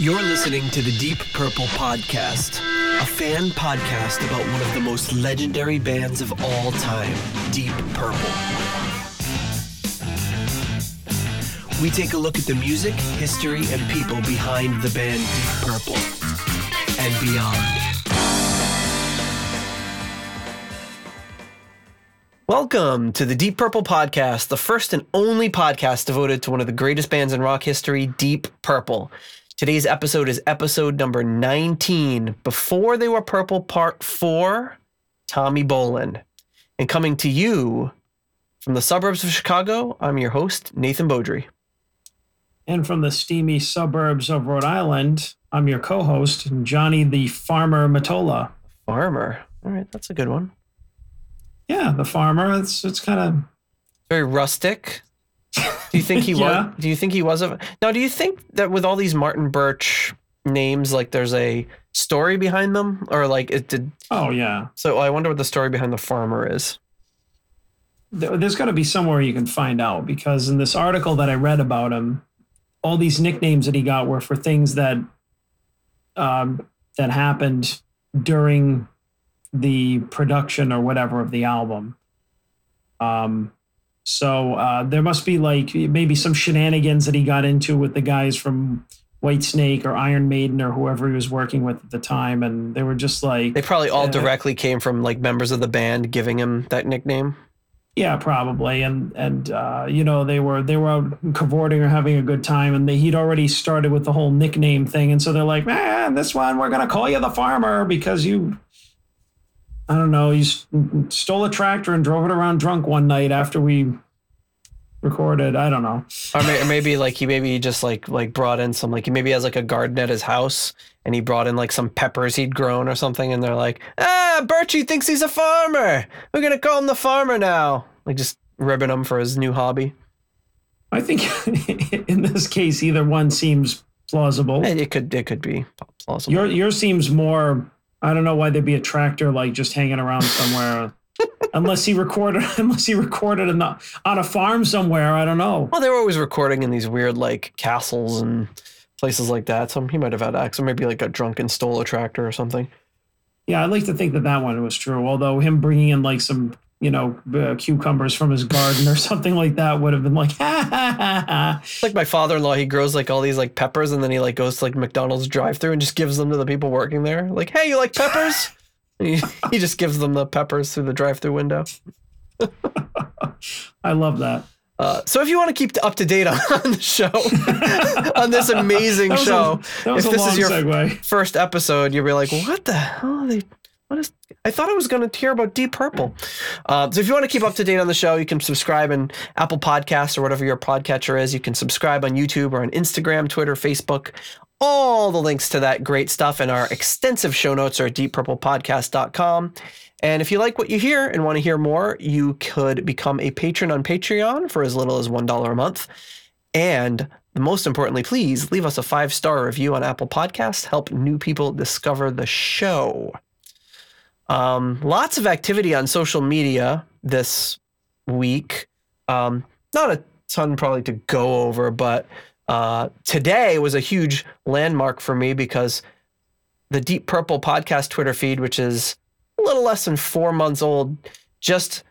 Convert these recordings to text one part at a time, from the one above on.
You're listening to the Deep Purple Podcast, a fan podcast about one of the most legendary bands of all time, Deep Purple. We take a look at the music, history, and people behind the band Deep Purple and beyond. Welcome to the Deep Purple Podcast, the first and only podcast devoted to one of the greatest bands in rock history, Deep Purple. Today's episode is episode number 19, Before They Were Purple, Part 4, Tommy Bolin. And coming to you from the suburbs of Chicago, I'm your host, Nathan Beaudry. And from the steamy suburbs of Rhode Island, I'm your co host, Johnny the Farmer Matola. Farmer. All right, that's a good one. Yeah, the farmer. It's it's kind of Very rustic. Do you think he Yeah. was? Do you think he was a? Now, do you think that with all these Martin Birch names, like there's a story behind them, or like it did? oh yeah. So I wonder what the story behind the farmer is. There- There's got to be somewhere you can find out because in this article that I read about him, all these nicknames that he got were for things that um, that happened during the production or whatever of the album. Um, so uh, there must be like maybe some shenanigans that he got into with the guys from White Snake or Iron Maiden or whoever he was working with at the time, and they were just like They probably all Yeah. directly came from like members of the band giving him that nickname. Yeah, probably, and and uh, you know they were they were out cavorting or having a good time, and they, he'd already started with the whole nickname thing, and so they're like, man, this one we're gonna call you the farmer because you, I don't know, s- stole a tractor and drove it around drunk one night after we recorded. I don't know. Or, may, or maybe like he maybe he just like like brought in some like he maybe has like a garden at his house and he brought in like some peppers he'd grown or something and they're like ah Birchie thinks he's a farmer we're gonna call him the farmer now like just ribbing him for his new hobby I think in this case, either one seems plausible. and it could it could be plausible Your yours seems more. I don't know why there'd be a tractor like just hanging around somewhere, unless he recorded unless he recorded in the, on a farm somewhere. I don't know. well they were always recording in these weird like castles and places like that so he might have had access or maybe like a drunk and stole a tractor or something Yeah, I'd like to think that that one was true. Although him bringing in like some you know uh, cucumbers from his garden or something like that would have been like ha ha ha ha. It's like my father-in-law he grows like all these like peppers and then he like goes to like McDonald's drive-through and just gives them to the people working there like hey you like peppers he, he just gives them the peppers through the drive-through window I love that. uh, so if you want to keep up to date on, on the show on this amazing show a, if this is your segue. first episode you'll be like what the hell are they what is I thought I was going to hear about Deep Purple. Uh, so if you want to keep up to date on the show, you can subscribe in Apple Podcasts or whatever your podcatcher is. You can subscribe on YouTube or on Instagram, Twitter, Facebook. All the links to that great stuff and our extensive show notes are at deeppurplepodcast.com. And if you like what you hear and want to hear more, you could become a patron on Patreon for as little as $1 a month. And most importantly, please leave us a five star review on Apple Podcasts. Help new people discover the show. Um, lots of activity on social media this week. Um, not a ton probably to go over, but uh, today was a huge landmark for me because the Deep Purple podcast Twitter feed, which is a little less than four months old, just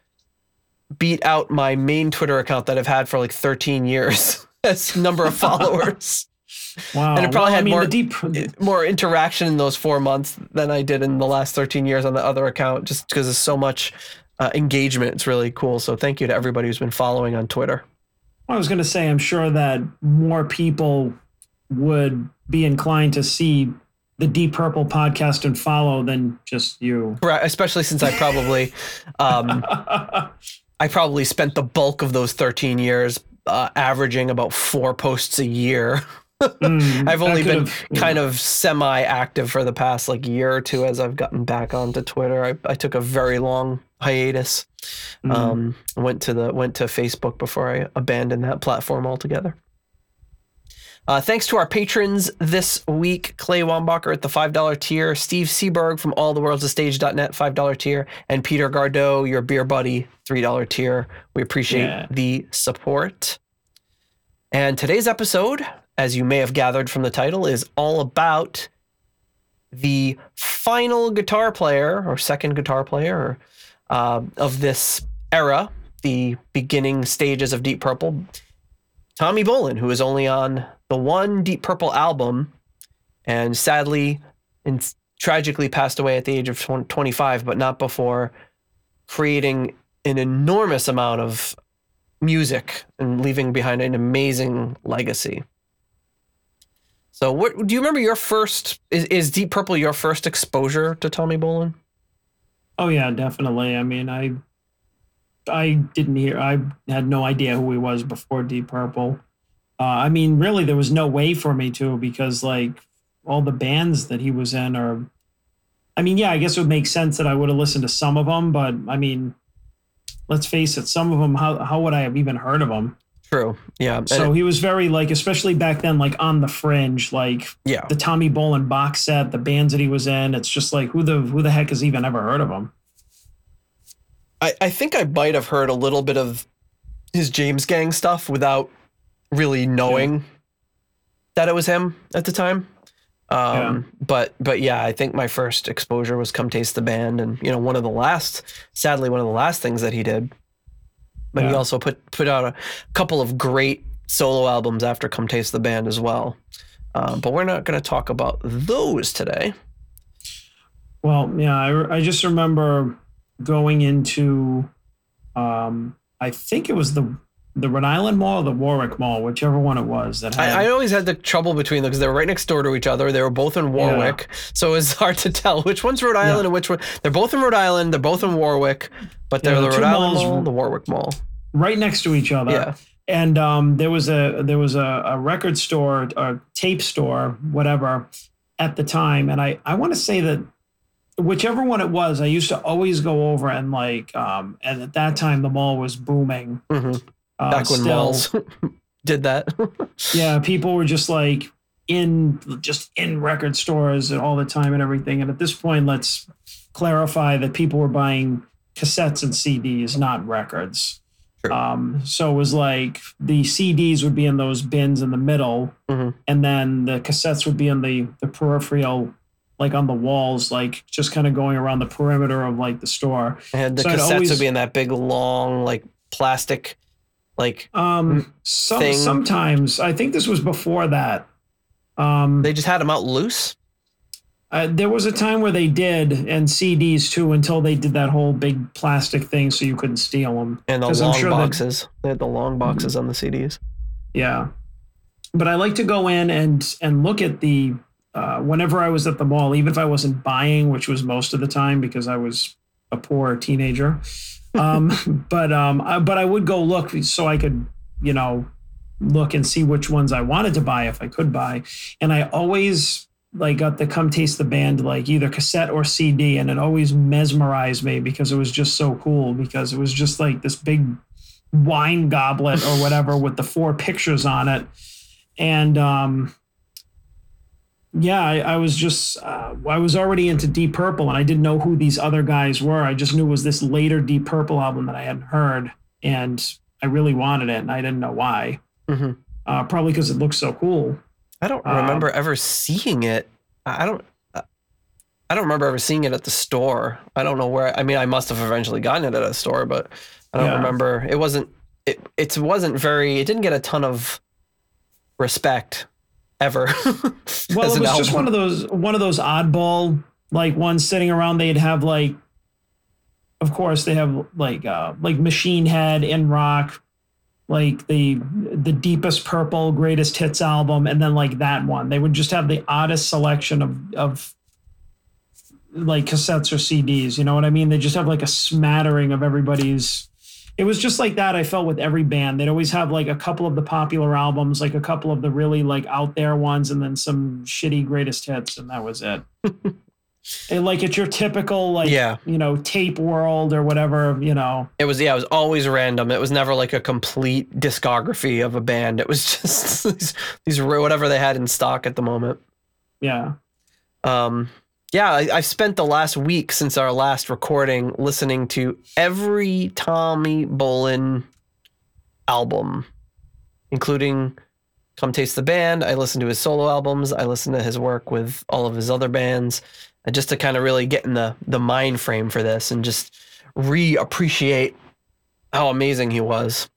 beat out my main Twitter account that I've had for like 13 years. As number of followers Wow. And it probably Well, I had mean, more- deep. more interaction in those four months than I did in the last 13 years on the other account, just because there's so much uh, engagement. It's really cool. So thank you to everybody who's been following on Twitter. I was going to say, I'm sure that more people would be inclined to see the Deep Purple podcast and follow than just you. Right, especially since I probably, um, I probably spent the bulk of those 13 years uh, averaging about four posts a year. Mm, I've only been kind of semi-active for the past like year or two as I've gotten back onto Twitter. I, I took a very long hiatus. Mm. Um, went to the went to Facebook before I abandoned that platform altogether. Uh, thanks to our patrons this week Clay Wombacher at the $5 tier, Steve Seaborg from alltheworldsastage.net, $5 tier, and Peter Gardow, your beer buddy, $3 tier. We appreciate Yeah. the support. And today's episode, as you may have gathered from the title, is all about the final guitar player or second guitar player uh, of this era, the beginning stages of Deep Purple, Tommy Bolin, who is only on the one Deep Purple album and sadly and tragically passed away at the age of 25, but not before creating an enormous amount of music and leaving behind an amazing legacy. So, what do you remember your first? Is, is Deep Purple your first exposure to Tommy Bolin? Oh yeah, definitely. I mean, I I didn't hear. I had no idea who he was before Deep Purple. Uh, I mean, really, there was no way for me to because like all the bands that he was in are. I mean, yeah, I guess it would make sense that I would have listened to some of them, but I mean, let's face it, some of them. How how would I have even heard of them? True. Yeah. So he was very like, especially back then, like on the fringe, like yeah. the Tommy Bolin box set, the bands that he was in. It's just like who the who the heck has even ever heard of him? I, I think I might have heard a little bit of his James Gang stuff without really knowing yeah. that it was him at the time. Um, yeah. but but yeah, I think my first exposure was Come Taste the Band, and you know one of the last, sadly, one of the last things that he did but yeah. he also put put out a couple of great solo albums after Come Taste the Band as well. Uh, but we're not going to talk about those today. Well, yeah, I, I just remember going into, um, I think it was the the Rhode Island Mall or the Warwick Mall, whichever one it was. That had, I, I, always had the trouble between them because they were right next door to each other. They were both in Warwick, yeah. so it's hard to tell which one's Rhode Island yeah. and which one. They're both in Rhode Island. They're both in Warwick, but they're yeah, the, the Rhode Island Mall, the Warwick Mall, right next to each other. Yeah. And um, there was a there was a, a record store, a tape store, whatever, at the time, and I I want to say that whichever one it was, I used to always go over and like, um, and at that time the mall was booming. Mm-hmm. Uh, Back when still, malls did that. yeah, people were just like in just in record stores all the time and everything. And at this point, let's clarify that people were buying cassettes and CDs, not records. Um, so it was like the CDs would be in those bins in the middle, mm-hmm. and then the cassettes would be in the the peripheral like on the walls, like just kind of going around the perimeter of like the store. And the so cassettes always, would be in that big long like plastic like um some, sometimes I think this was before that. Um they just had them out loose. Uh, there was a time where they did, and CDs too, until they did that whole big plastic thing, so you couldn't steal them. And the long sure boxes. That, they had the long boxes on the CDs. Yeah, but I like to go in and and look at the uh, whenever I was at the mall, even if I wasn't buying, which was most of the time because I was a poor teenager. Um, but um, I, but I would go look so I could, you know, look and see which ones I wanted to buy if I could buy. And I always like got the come taste the band like either cassette or CD, and it always mesmerized me because it was just so cool because it was just like this big wine goblet or whatever with the four pictures on it, and um, yeah, I, I, was just uh, I was already into Deep Purple, and I didn't know who these other guys were. I just knew it was this later Deep Purple album that I hadn't heard, and I really wanted it, and I didn't know why. Mm-hmm. Uh, probably because it looks so cool. I don't remember um, ever seeing it. I don't. I don't remember ever seeing it at the store. I don't know where. I mean, I must have eventually gotten it at a store, but I don't yeah. remember. It wasn't. It it wasn't very. It didn't get a ton of respect ever. well, it was just one of those one of those oddball like ones sitting around. They'd have like, of course, they have like uh, like Machine Head and Rock, like the the deepest purple greatest hits album, and then like that one. They would just have the oddest selection of of like cassettes or CDs. You know what I mean? They just have like a smattering of everybody's it was just like that. I felt with every band. They'd always have like a couple of the popular albums, like a couple of the really like out there ones, and then some shitty greatest hits, and that was it. and like it's your typical like yeah. you know tape world or whatever you know it was yeah it was always random it was never like a complete discography of a band it was just these, these whatever they had in stock at the moment yeah um yeah, I, have spent the last week since our last recording listening to every Tommy Bolin album, including Come Taste the Band. I listened to his solo albums. I listened to his work with all of his other bands, and just to kind of really get in the the mind frame for this and just reappreciate how amazing he was.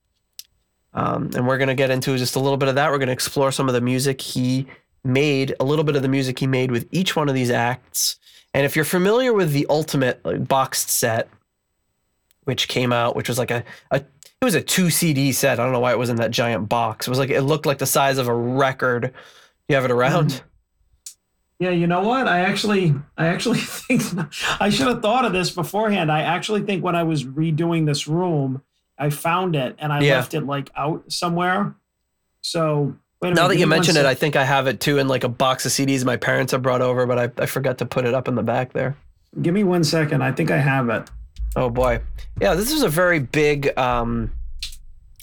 Um, and we're gonna get into just a little bit of that. We're gonna explore some of the music he made, a little bit of the music he made with each one of these acts. And if you're familiar with the Ultimate like, boxed set, which came out, which was like a, a it was a two CD set. I don't know why it was in that giant box. It was like it looked like the size of a record. You have it around? Mm. Yeah, you know what? I actually I actually think I should have thought of this beforehand. I actually think when I was redoing this room, I found it and I Yeah. left it like out somewhere. So wait Now minute, that you mention it. I think I have it too in like a box of CDs my parents have brought over, but I, I forgot to put it up in the back there. give me one second. I think I have it. Oh boy. Yeah, this was a very big um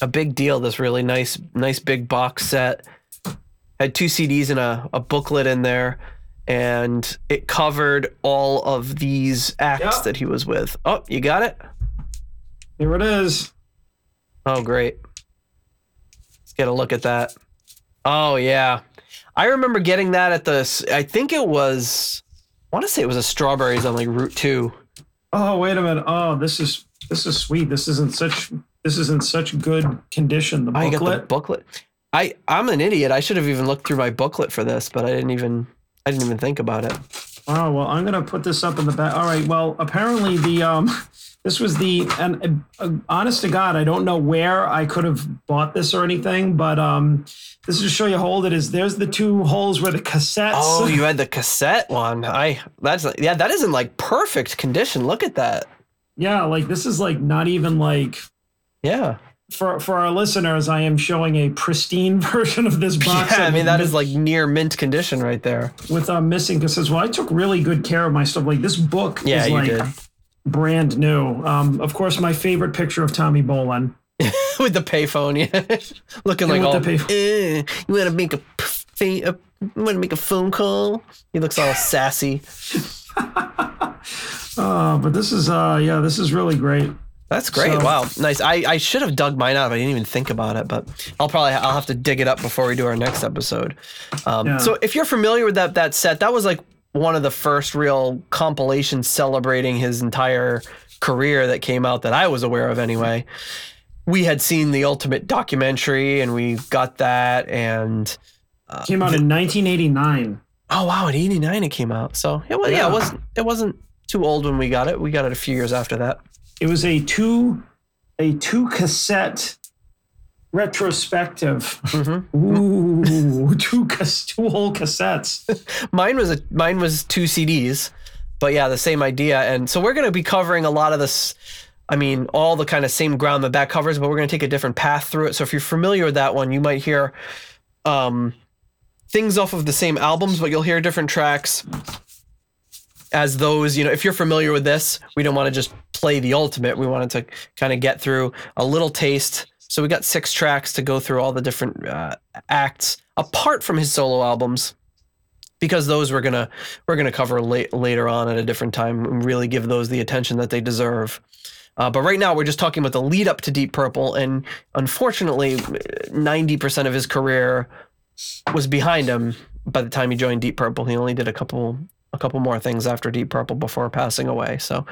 a big deal, this really nice nice big box set. Had two CDs and a, a booklet in there, and it covered all of these acts Yeah. that he was with. Oh, you got it? Here it is. Oh great. Let's get a look at that. Oh yeah. I remember getting that at the I think it was I want to say it was a strawberries on like Route 2. Oh, wait a minute. Oh, this is this is sweet. This is in such this is in such good condition. The Oh, you got the booklet. booklet. I I'm an idiot. I should have even looked through my booklet for this, but I didn't even I didn't even think about it. Oh well, I'm gonna put this up in the back. All right. Well, apparently the um, this was the and uh, honest to God, I don't know where I could have bought this or anything, but um, this is to show you how old it is. There's the two holes where the cassettes. Oh, you had the cassette one. I that's yeah, that is in like perfect condition. Look at that. yeah, like this is like not even like Yeah. for for our listeners. I am showing a pristine version of this box. Yeah, I mean that mi- is like near mint condition right there. with uh, missing cassettes. Well, I took really good care of my stuff. Like this book Yeah, is you like did. Brand new. Um, of course, my favorite picture of Tommy Bolin. with the payphone, yeah, looking Yeah, like all. the "Eh, you want to make a want to make a phone call? He looks all sassy. Uh, but this is uh yeah, this is really great. That's great. So- wow, nice. I, I should have dug mine out. I didn't even think about it, but I'll probably I'll have to dig it up before we do our next episode. Um, Yeah. So if you're familiar with that that set, that was like one of the first real compilations celebrating his entire career that came out that I was aware of anyway. We had seen the ultimate documentary, and we got that, and uh, Came out in 1989. oh wow, in '89 it came out. So yeah, well, yeah, Yeah. it wasn't it wasn't too old when we got it. We got it a few years after that. It was a two a two cassette retrospective. Mhm. Ooh, two cas- two whole cassettes. mine was a mine was two CDs, but yeah, the same idea. And so we're going to be covering a lot of this. I mean, all the kind of same ground that that covers, but we're going to take a different path through it. So if you're familiar with that one, you might hear um, things off of the same albums, but you'll hear different tracks as those. You know, if you're familiar with this, we don't want to just play the ultimate. We wanted to kind of get through a little taste. So we got six tracks to go through all the different uh, acts apart from his solo albums because those we're gonna we're gonna cover late, later on at a different time and really give those the attention that they deserve. Uh, but right now we're just talking about the lead up to Deep Purple, and unfortunately, ninety percent of his career was behind him by the time he joined Deep Purple. He only did a couple a couple more things after Deep Purple before passing away. So,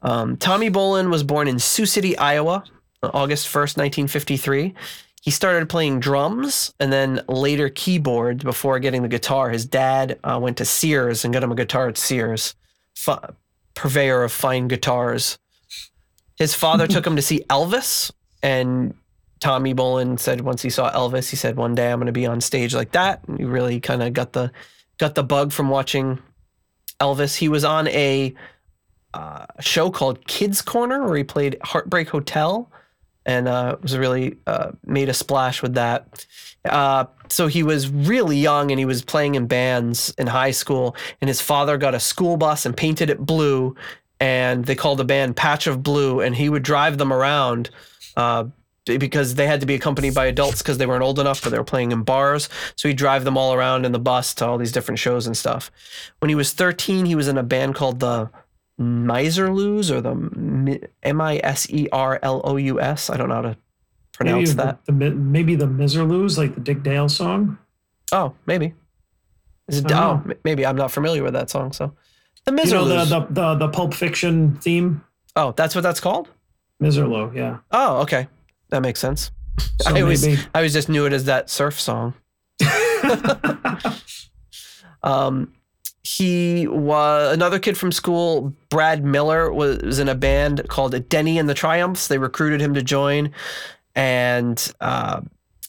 um, Tommy Bolin was born in Sioux City, Iowa, August first, nineteen fifty three. He started playing drums and then later keyboards before getting the guitar. His dad uh, went to Sears and got him a guitar at Sears, Fi purveyor of fine guitars. His father took him to see Elvis, and Tommy Bolin said once he saw Elvis, he said, "One day I'm going to be on stage like that." And he really kind of got the got the bug from watching Elvis. He was on a uh, show called Kids Corner where he played Heartbreak Hotel and uh, was really uh, made a splash with that. Uh, so he was really young and he was playing in bands in high school. And his father got a school bus and painted it blue, and they called the band Patch of Blue. And he would drive them around. Uh, because they had to be accompanied by adults because they weren't old enough, but they were playing in bars. So he'd drive them all around in the bus to all these different shows and stuff. When he was 13, he was in a band called the Miserlous or the M I S E R L O U S. I don't know how to pronounce maybe that. The, the, maybe the Miserlous, like the Dick Dale song. Oh, maybe. Is it? Oh, know. maybe I'm not familiar with that song. So, the You know the, the the the Pulp Fiction theme. oh, that's what that's called. Misirlou, yeah. Oh, okay, that makes sense. So I always, I always just knew it as that surf song. Um, he was another kid from school. Brad Miller was, was in a band called Denny and the Triumphs. They recruited him to join, and uh,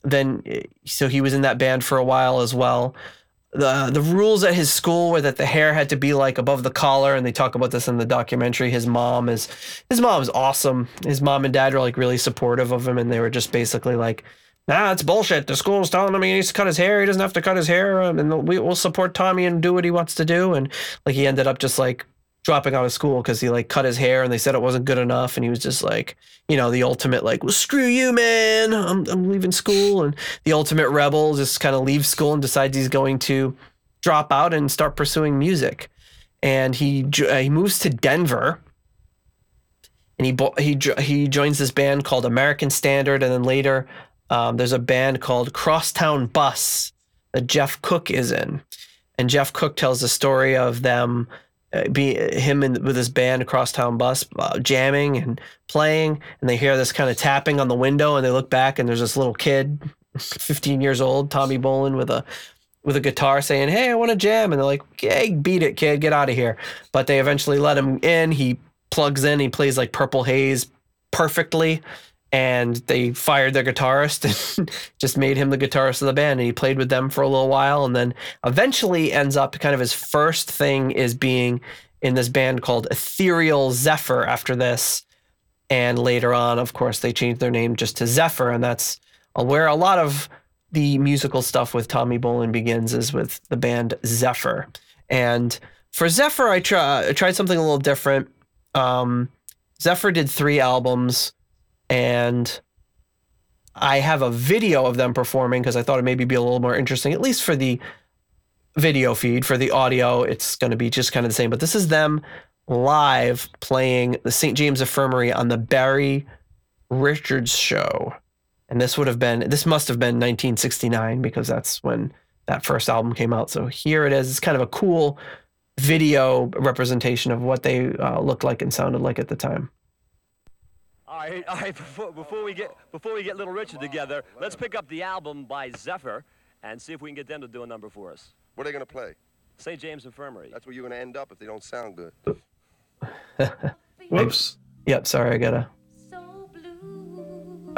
then so he was in that band for a while as well. the The rules at his school were that the hair had to be like above the collar, and they talk about this in the documentary. His mom is his mom is awesome. His mom and dad were like really supportive of him, and they were just basically like. Nah, it's bullshit. The school's telling him he needs to cut his hair. He doesn't have to cut his hair, um, and we, we'll support Tommy and do what he wants to do. And like he ended up just like dropping out of school because he like cut his hair, and they said it wasn't good enough, and he was just like, you know, the ultimate like, well, screw you, man. I'm I'm leaving school, and the ultimate rebel just kind of leaves school and decides he's going to drop out and start pursuing music. And he uh, he moves to Denver and he he he joins this band called American Standard, and then later um, there's a band called Crosstown Bus that Jeff Cook is in, and Jeff Cook tells the story of them. Uh, be him and with his band Crosstown Bus uh, jamming and playing, and they hear this kind of tapping on the window, and they look back, and there's this little kid, 15 years old, Tommy Bolin, with a with a guitar saying, "Hey, I want to jam," and they're like, "Okay, beat it, kid, get out of here." But they eventually let him in. He plugs in. He plays like Purple Haze perfectly, and they fired their guitarist and just made him the guitarist of the band. And he played with them for a little while, and then eventually ends up kind of his first thing is being in this band called Ethereal Zephyr. After this, and later on, of course, they changed their name just to Zephyr, and that's where a lot of the musical stuff with Tommy Bolin begins is with the band Zephyr. And for Zephyr, I, try, I tried something a little different. Um, Zephyr did three albums, and I have a video of them performing because I thought it maybe be a little more interesting, at least for the video feed. For the audio, it's going to be just kind of the same. But this is them live playing the St. James Infirmary on the Barry Richards show. And this would have been, this must have been 1969 because that's when that first album came out. So here it is. It's kind of a cool video representation of what they uh, looked like and sounded like at the time. All right, all right. Before, before we get before we get Little Richard together, let's pick up the album by Zephyr and see if we can get them to do a number for us. What are they gonna play? St. James Infirmary. That's where you're gonna end up if they don't sound good. Whoops. Yep, sorry, I gotta.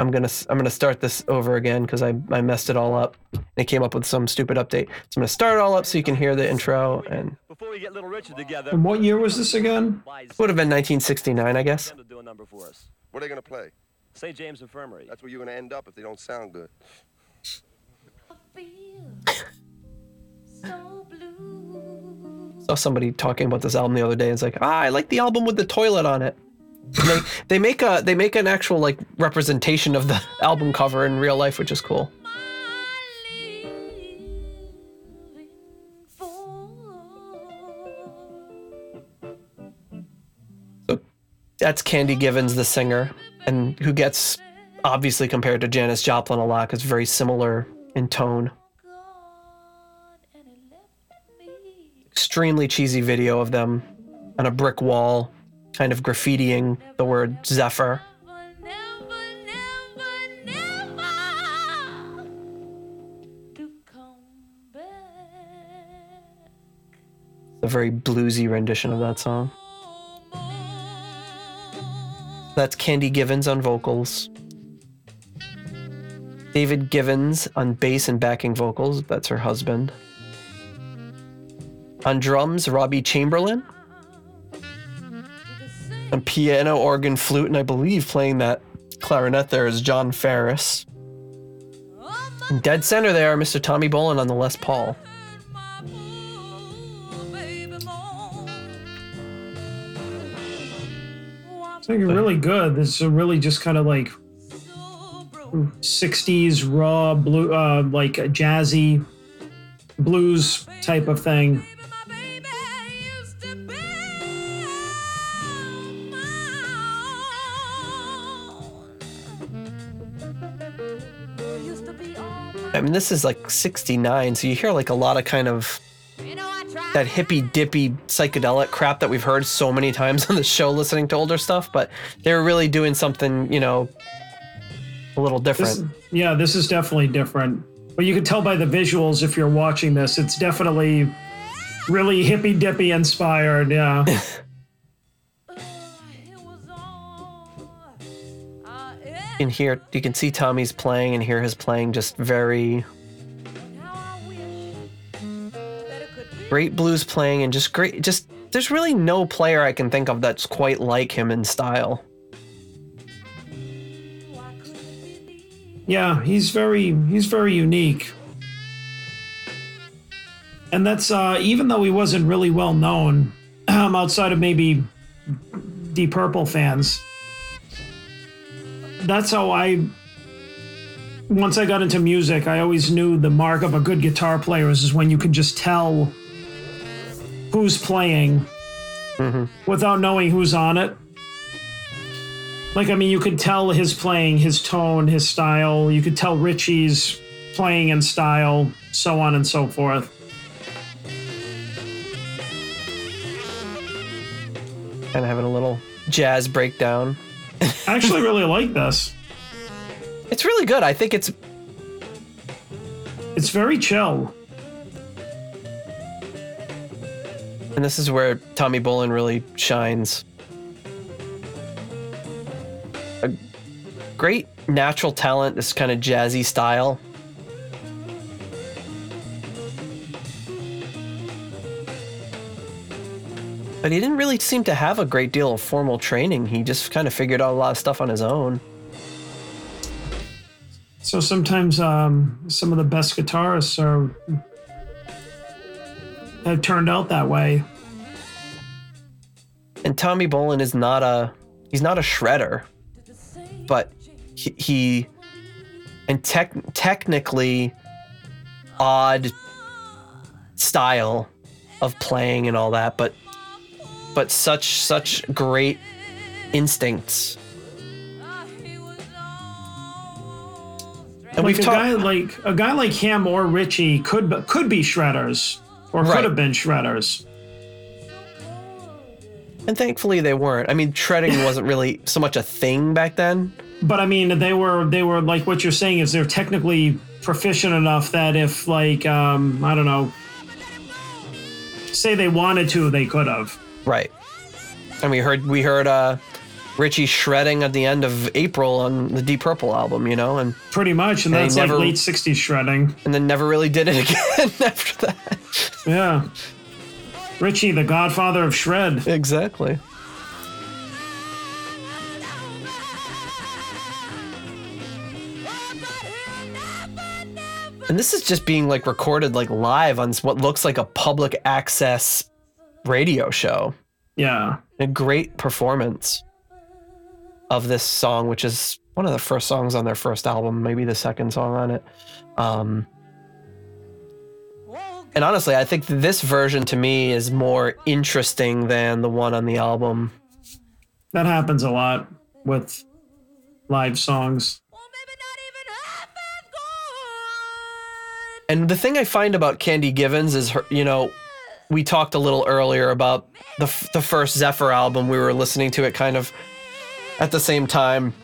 I'm gonna I'm gonna start this over again because I, I messed it all up. It came up with some stupid update. So I'm gonna start it all up so you can hear the intro and Before we get Little Richard together, And what year was this again? it would have been 1969, I guess. Them to do a number for us. What are they gonna play? St. James Infirmary. That's where you're gonna end up if they don't sound good. so Saw somebody talking about this album the other day. And it's like, ah, I like the album with the toilet on it. They they make a they make an actual like representation of the album cover in real life, which is cool. That's Candy Givens, the singer, and who gets obviously compared to Janis Joplin a lot because very similar in tone. Extremely cheesy video of them on a brick wall, kind of graffitiing the word Zephyr. A very bluesy rendition of that song. That's Candy Givens on vocals. David Givens on bass and backing vocals. That's her husband. On drums, Robbie Chamberlain. On piano, organ, flute, and I believe playing that clarinet there is John Faris. In dead center there, Mr. Tommy Bolin on the Les Paul. I think it's really good. This is a really just kind of like 60s raw blue, uh, like jazzy blues type of thing. I mean, this is like 69, so you hear like a lot of kind of that hippy dippy psychedelic crap that we've heard so many times on the show listening to older stuff, but they're really doing something, you know, a little different. This, yeah, this is definitely different. But you can tell by the visuals if you're watching this, it's definitely really hippy dippy inspired. Yeah. You can hear, you can see Tommy's playing and hear his playing just very great blues playing and just great, just there's really no player I can think of that's quite like him in style. Yeah, he's very he's very unique. And that's uh, even though he wasn't really well known um, outside of maybe Deep Purple fans. That's how I. Once I got into music, I always knew the mark of a good guitar player is when you can just tell who's playing mm-hmm. without knowing who's on it. Like, I mean, you could tell his playing, his tone, his style. You could tell Richie's playing and style, so on and so forth. Kind of having a little jazz breakdown. I actually really like this. It's really good. I think it's It's very chill. And this is where Tommy Bolin really shines. A great natural talent, this kind of jazzy style. But he didn't really seem to have a great deal of formal training. He just kind of figured out a lot of stuff on his own. So sometimes um, some of the best guitarists are have turned out that way. and Tommy Bolin is not a he's not a shredder, but he, he and tech, technically odd style of playing and all that, but but such such great instincts. And like we've a guy talked like a guy like him or Richie could could be shredders or Right. could have been shredders. and thankfully they weren't. I mean, shredding wasn't really so much a thing back then. But I mean, they were they were like what you're saying is they're technically proficient enough that if like um, I don't know, say they wanted to, they could have. Right. And we heard we heard uh Richie shredding at the end of April on the Deep Purple album, you know, and Pretty much, and And that's never- like late '60s shredding. and then never really did it again after that. Yeah, Richie, the godfather of shred. Exactly. And this is just being like recorded like live on what looks like a public access radio show. Yeah, a great performance of this song, which is one of the first songs on their first album, maybe the second song on it. Um, and honestly, I think this version to me is more interesting than the one on the album. that happens a lot with live songs. And the thing I find about Candy Givens is her, you know, we talked a little earlier about the f- the first Zephyr album. We were listening to it kind of at the same time,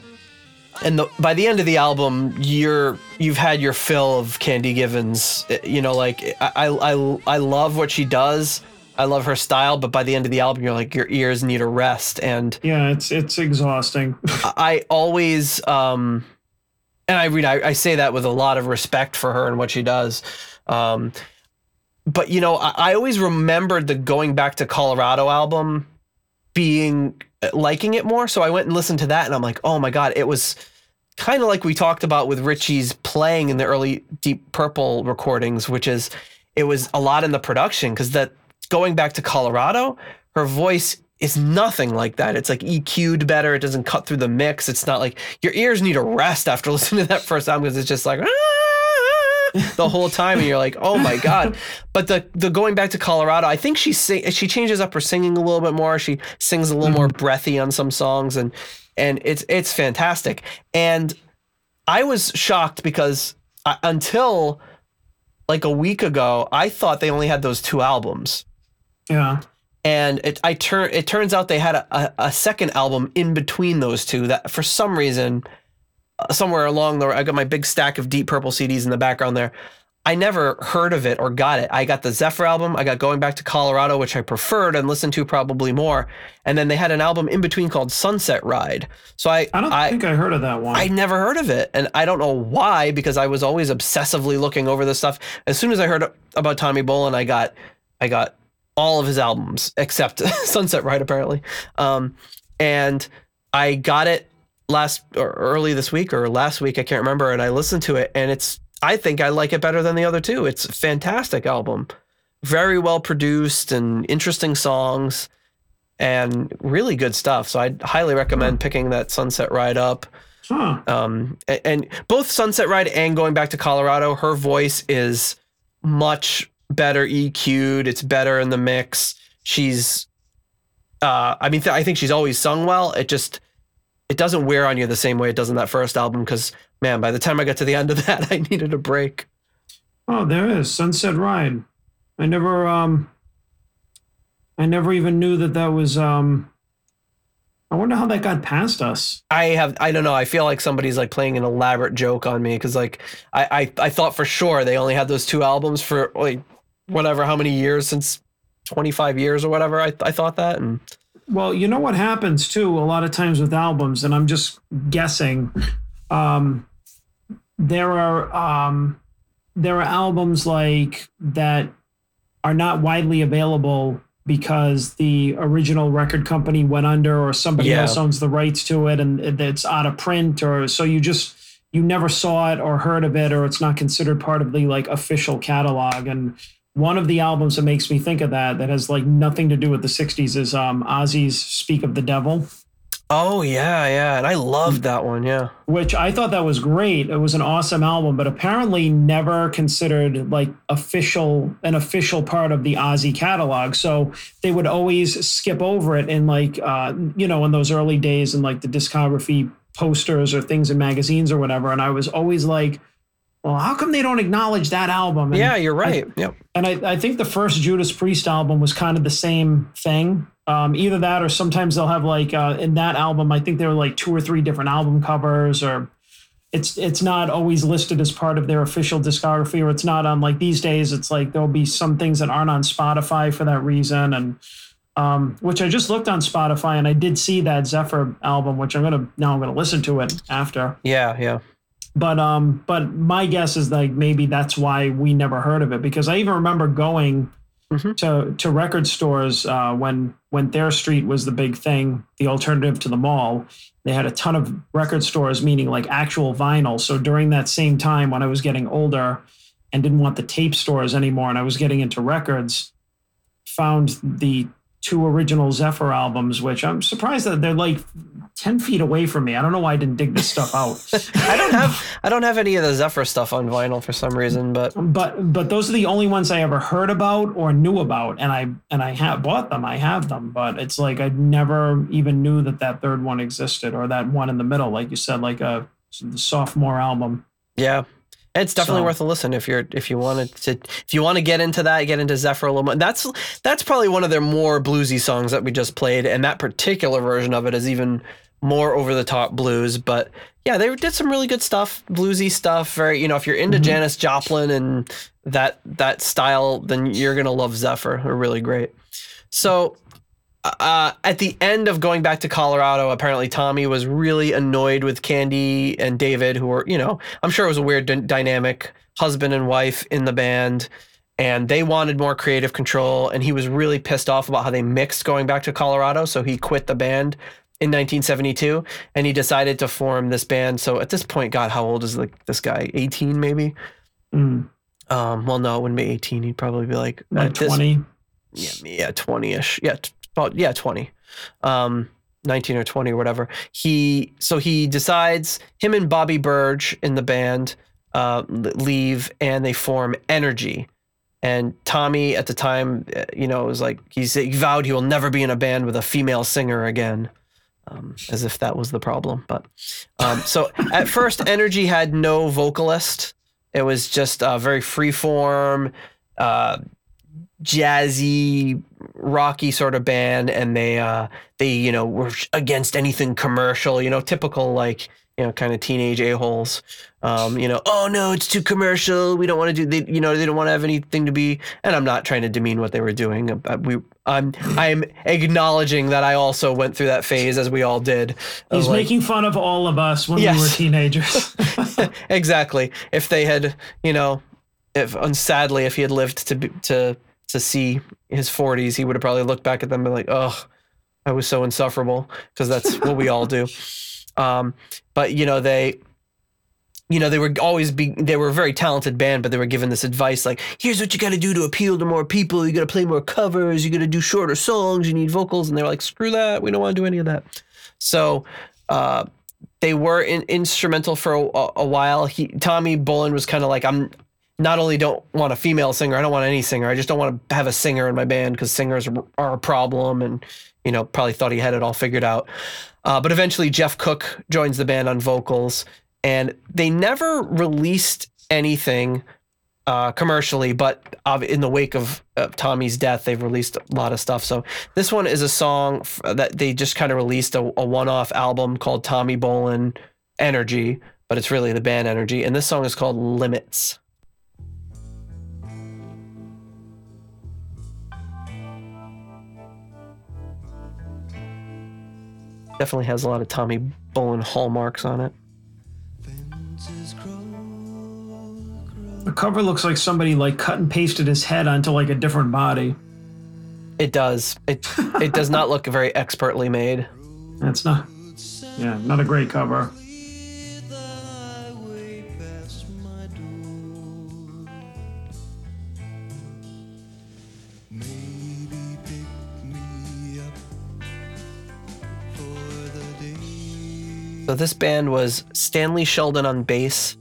and the, by the end of the album, you're you've had your fill of Candy Givens. Uh, You know, like I I I, I love what she does. I love her style, but by the end of the album, you're like your ears need a rest. And Yeah, it's it's exhausting. I always, um, and I read, I, I say that with a lot of respect for her and what she does. Um, but you know, I, I always remembered the going back to Colorado album being liking it more. So I went and listened to that, and I'm like, oh my god, it was kind of like we talked about with Richie's playing in the early Deep Purple recordings, which is it was a lot in the production because that going back to Colorado, her voice is nothing like that. It's like EQ'd better. It doesn't cut through the mix. It's not like your ears need a rest after listening to that first album because it's just like ah, the whole time, and you're like, oh my god. But the the going back to Colorado, I think she sing, she changes up her singing a little bit more. She sings a little mm-hmm. more breathy on some songs, and and it's it's fantastic. And I was shocked because I, until like a week ago, I thought they only had those two albums. Yeah. and it I turn it turns out they had a, a, a second album in between those two that for some reason somewhere along the I got my big stack of Deep Purple CDs in the background there. I never heard of it or got it. I got the Zephyr album. I got Going Back to Colorado, which I preferred and listened to probably more. And then they had an album in between called Sunset Ride. So I I don't I, think I heard of that one. I never heard of it. And I don't know why, because I was always obsessively looking over this stuff. As soon as I heard about Tommy Bolin, I got I got all of his albums except Sunset Ride, apparently. Um, and I got it last or early this week or last week, I can't remember, and I listened to it, and it's I think I like it better than the other two. It's a fantastic album. Very well produced and interesting songs and really good stuff. So I'd highly recommend picking that Sunset Ride up. huh. Um, a- and both Sunset Ride and going back to Colorado, her voice is much better EQ'd. It's better in the mix. She's, uh, I mean, th- I think she's always sung well. It just, it doesn't wear on you the same way it does in that first album. Because man, by the time I got to the end of that, I needed a break. Oh, there is Sunset Ride. I never um I never even knew that that was um I wonder how that got past us. I have, I don't know. I feel like somebody's like playing an elaborate joke on me because like I, I, I thought for sure they only had those two albums for like whatever how many years since 25 years or whatever. I, I thought that and. Well, you know what happens too a lot of times with albums, and I'm just guessing. Um, there are um, there are albums like that are not widely available because the original record company went under, or somebody Yeah. else owns the rights to it, and it's out of print, or so you just you never saw it or heard of it, or it's not considered part of the like official catalog. And one of the albums that makes me think of that that has like nothing to do with the 60s is um Ozzy's Speak of the Devil, Oh yeah, yeah, and I loved that one. Yeah, which I thought that was great. It was an awesome album, but apparently never considered like official an official part of the Ozzy catalog. So they would always skip over it in like uh you know in those early days in like the discography posters or things in magazines or whatever and I was always like well, how come they don't acknowledge that album? And yeah, you're right. yep. and I, I think the first Judas Priest album was kind of the same thing. Um, either that, or sometimes they'll have like uh, in that album, I think there were like two or three different album covers, or it's it's not always listed as part of their official discography, or it's not on like these days. It's like there'll be some things that aren't on Spotify for that reason, and um, which I just looked on Spotify and I did see that Zephyr album, which I'm gonna now I'm gonna listen to it after Yeah, yeah. But um but my guess is like maybe that's why we never heard of it because i even remember going Mhm. to to record stores uh, when when Thayer Street was the big thing the alternative to the mall they had a ton of record stores meaning like actual vinyl so during that same time when i was getting older and didn't want the tape stores anymore and i was getting into records found the two original zephyr albums which i'm surprised that they're like 10 feet away from me i don't know why i didn't dig this stuff out I don't have I don't have any of the Zephyr stuff on vinyl for some reason, but but but those are the only ones I ever heard about or knew about, and I and I have bought them. I have them, but it's like I never even knew that that third one existed or that one in the middle, like you said, like a sophomore album. yeah. It's definitely So- worth a listen if you're if you wanted to if you want to get into that, get into Zephyr a little more. That's that's probably one of their more bluesy songs that we just played, and that particular version of it is even more over the top blues. But yeah, they did some really good stuff, bluesy stuff. Very, you know, if you're into Mhm. Janis Joplin and that that style, then you're gonna love Zephyr. They're really great. So uh, at the end of going back to Colorado, apparently Tommy was really annoyed with Candy and David, who were, you know, I'm sure it was a weird d- dynamic, husband and wife in the band, and they wanted more creative control. And he was really pissed off about how they mixed going back to Colorado, so he quit the band in 1972, and he decided to form this band. So at this point, God, how old is like this guy? 18 maybe. Mm, Um, well, no, it wouldn't be 18. He'd probably be like, like at this- twenty. yeah, yeah, 20ish. Yeah, t- about yeah, 20. Um 19 or 20 or whatever. He so he decides him and Bobby Berge in the band uh leave and they form Energy. And Tommy at the time, uh, you know, was like he said- he vowed he will never be in a band with a female singer again. Um, as if that was the problem. But um, so at first, Energy had no vocalist It was just a very freeform, uh, jazzy, rocky sort of band, and they uh, they you know were against anything commercial. You know, typical like you know kind of teenage a holes. Um, you know, oh no, it's too commercial. We don't want to do. They, you know, they don't want to have anything to be. And I'm not trying to demean what they were doing. Uh, We, I'm, I'm acknowledging that I also went through that phase as we all did. He's like- making fun of all of us when Yes. we were teenagers. exactly. If they had, you know, if and sadly, if he had lived to be, to to see his 40s, he would have probably looked back at them and been like, "Oh, I was so insufferable," because that's what we all do. Um, but you know, they, you know, they were always be they were a very talented band, but they were given this advice like, "Here's what you got to do to appeal to more people. You got to play more covers. You got to do shorter songs. You need vocals." And they're like, "Screw that. We don't want to do any of that." So. Uh, they were in, instrumental for a, a while. He Tommy Bolin was kind of like I'm not only don't want a female singer, I don't want any singer. I just don't want to have a singer in my band because singers are- are a problem, and you know probably thought he had it all figured out. Uh, but eventually, Jeff Cook joins the band on vocals, and they never released anything uh, commercially. But in the wake of uh, Tommy's death, they've released a lot of stuff. So this one is a song f- that they just kind of released a, a one-off album called Tommy Bolin Energy, but it's really the band Energy, and this song is called Limits. Definitely has a lot of Tommy Bolin hallmarks on it. the cover looks like somebody like cut and pasted his head onto like a different body. It does. It it does not look very expertly made. That's not. Yeah, not a great cover. So this band was Stanley Sheldon on bass,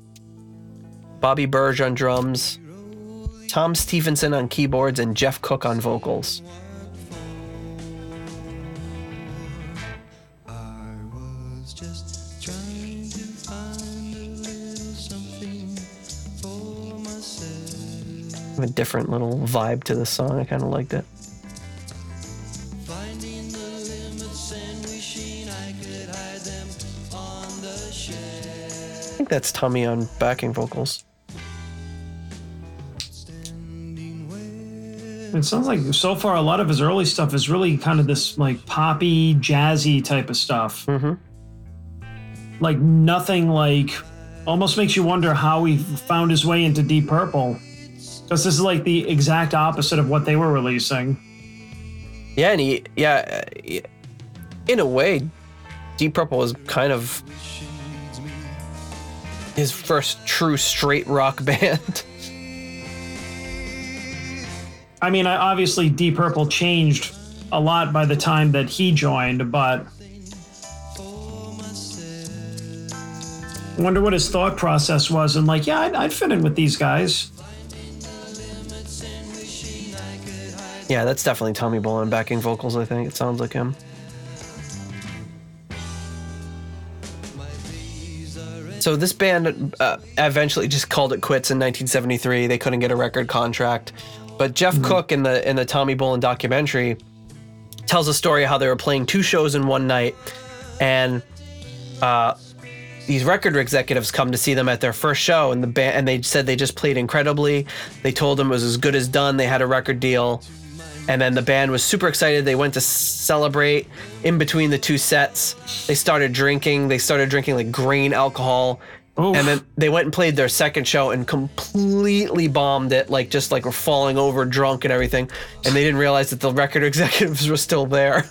Bobby Berge on drums, Tom Stephenson on keyboards, and Jeff Cook on vocals. I was just trying to find a little something for myself. A different little vibe to the song. I kind of liked it. Think that's Tommy on backing vocals. It sounds like so far a lot of his early stuff is really kind of this like poppy, jazzy type of stuff. Mhm. Like nothing like almost makes you wonder how he found his way into Deep Purple. Because this is like the exact opposite of what they were releasing. Yeah, and he, yeah, uh, in a way, Deep Purple was kind of his first true straight rock band. I mean, I- obviously Deep Purple changed a lot by the time that he joined, but wonder what his thought process was. And like, yeah, I'd, I'd fit in with these guys. yeah, that's definitely Tommy Bolin backing vocals. I think it sounds like him. So this band uh, eventually just called it quits in 1973. They couldn't get a record contract, but Jeff Cook in the in the Tommy Bolin documentary tells a story how they were playing two shows in one night, and uh, these record executives come to see them at their first show, and the band and they said they just played incredibly. They told them it was as good as done. They had a record deal, and then the band was super excited. They went to celebrate in between the two sets. They started drinking. They started drinking like grain alcohol. Oof. And then they went and played their second show and completely bombed it, like just like were falling over drunk and everything. And they didn't realize that the record executives were still there.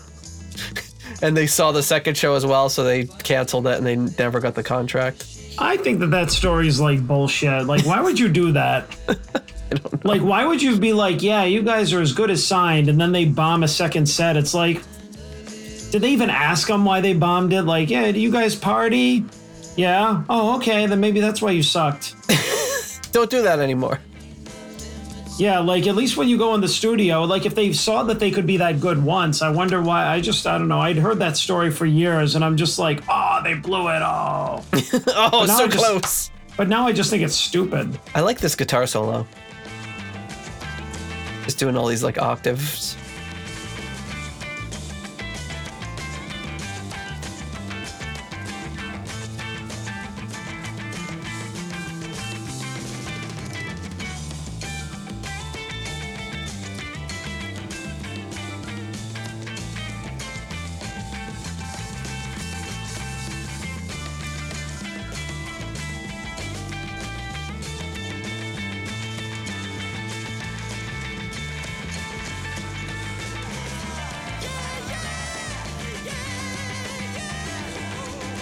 and they saw the second show as well, so they canceled it and they never got the contract. I think that that story is like bullshit. Like, why would you do that? Like, why would you be like, yeah, you guys are as good as signed, and then they bomb a second set? It's like, did they even ask them why they bombed it? Like, yeah, do you guys party? Yeah. Oh, okay. Then maybe that's why you sucked. Don't do that anymore. Yeah, like at least when you go in the studio, like if they saw that they could be that good once, I wonder why. I just, I don't know. I'd heard that story for years, and I'm just like, oh, they blew it all. Oh, so just- close. But now I just think it's stupid. I like this guitar solo. Doing all these like octaves.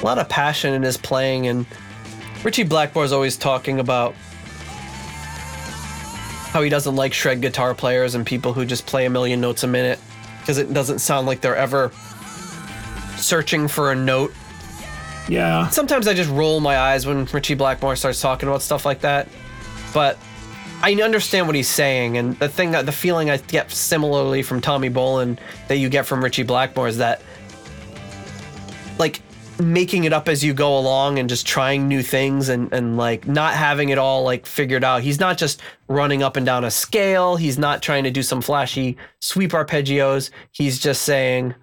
A lot of passion in his playing and Ritchie Blackmore's always talking about how he doesn't like shred guitar players and people who just play a million notes a minute because it doesn't sound like they're ever searching for a note. Yeah. Sometimes I just roll my eyes when Ritchie Blackmore starts talking about stuff like that. But I understand what he's saying and the thing that the feeling I get similarly from Tommy Bolin that you get from Ritchie Blackmore is that like making it up as you go along and just trying new things and, and like not having it all like figured out. He's not just running up and down a scale. He's not trying to do some flashy sweep arpeggios. He's just saying,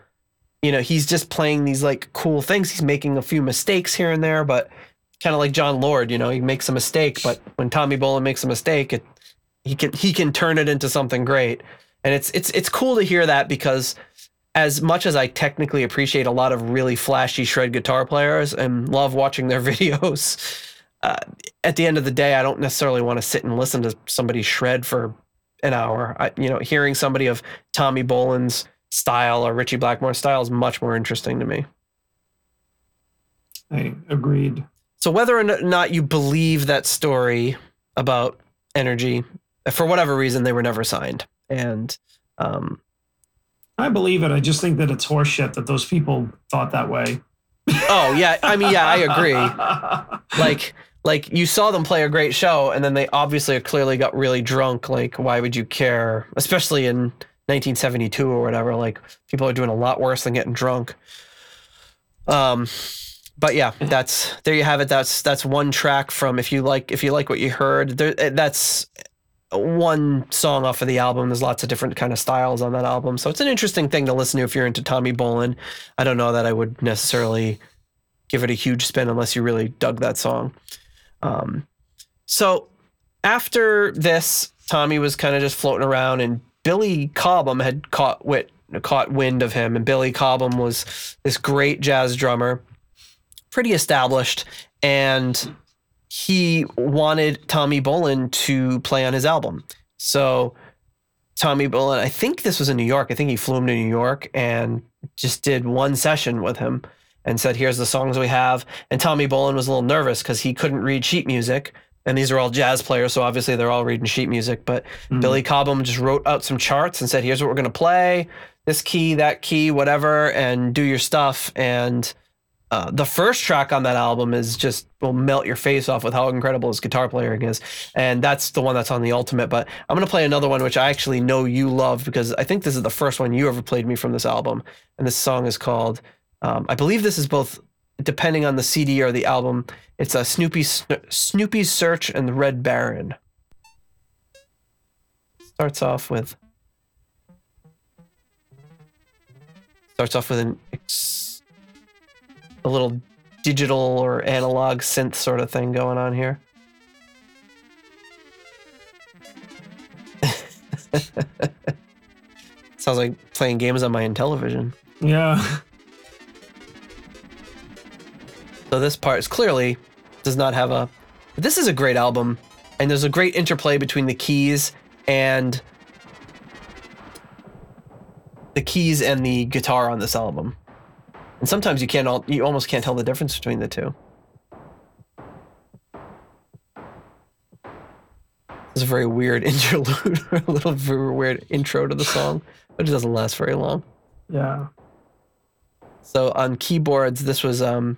you know, he's just playing these like cool things. He's making a few mistakes here and there, but kind of like Jon Lord, you know, he makes a mistake, but when Tommy Bolin makes a mistake, it, he can he can turn it into something great. And it's it's it's cool to hear that because as much as I technically appreciate a lot of really flashy shred guitar players and love watching their videos, uh, at the end of the day, I don't necessarily want to sit and listen to somebody shred for an hour. I, you know, hearing somebody of Tommy Bolin's style or Ritchie Blackmore's style is much more interesting to me. I agreed. So whether or not you believe that story about energy, for whatever reason, they were never signed, and um, I believe it. I just think that it's horseshit that those people thought that way. oh yeah, I mean yeah, I agree. Like like you saw them play a great show, and then they obviously clearly got really drunk. Like why would you care? Especially in 1972 or whatever. Like people are doing a lot worse than getting drunk. Um, but yeah, that's there you have it. That's that's one track from if you like if you like what you heard. There, that's one song off of the album. There's lots of different kind of styles on that album, so it's an interesting thing to listen to if you're into Tommy Bolin. I don't know that I would necessarily give it a huge spin unless you really dug that song. Um, so after this, Tommy was kind of just floating around, and Billy Cobham had caught wit caught wind of him, and Billy Cobham was this great jazz drummer, pretty established, and he wanted Tommy Bolin to play on his album. So Tommy Bolin, I think this was in New York. I think he flew him to New York and just did one session with him and said, "Here's the songs we have." And Tommy Bolin was a little nervous because he couldn't read sheet music, and these are all jazz players, so obviously they're all reading sheet music. But Mhm. Billy Cobham just wrote out some charts and said, "Here's what we're gonna play: this key, that key, whatever, and do your stuff." And uh, the first track on that album is just will melt your face off with how incredible his guitar playing is, and that's the one that's on the ultimate. But I'm gonna play another one which I actually know you love because I think this is the first one you ever played me from this album, and this song is called. Um, I believe this is both, depending on the CD or the album. It's a Snoopy Snoopy's Search and the Red Baron. Starts off with. Starts off with an ex, a little digital or analog synth sort of thing going on here. Sounds like playing games on my Intellivision. Yeah. So this part is clearly does not have a. But this is a great album, and there's a great interplay between the keys and the keys and the guitar on this album. And sometimes you can't all you almost can't tell the difference between the two. It's a very weird interlude, a little very weird intro to the song, but it doesn't last very long. Yeah. So on keyboards, this was um,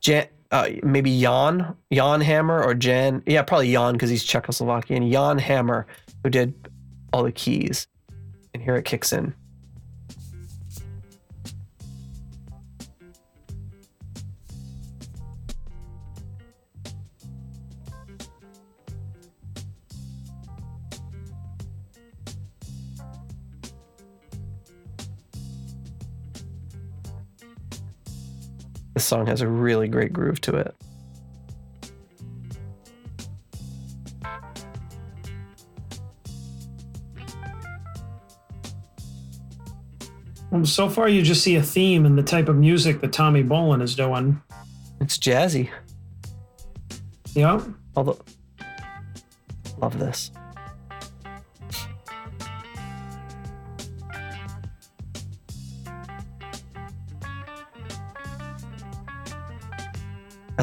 Jan, uh, maybe Jan, Jan Hammer or Jan. Yeah, probably Jan because he's Czechoslovakian. Jan Hammer, who did all the keys, and here it kicks in. This song has a really great groove to it. Well, so far, you just see a theme in the type of music that Tommy Bolin is doing. It's jazzy. Yep. Although, love this.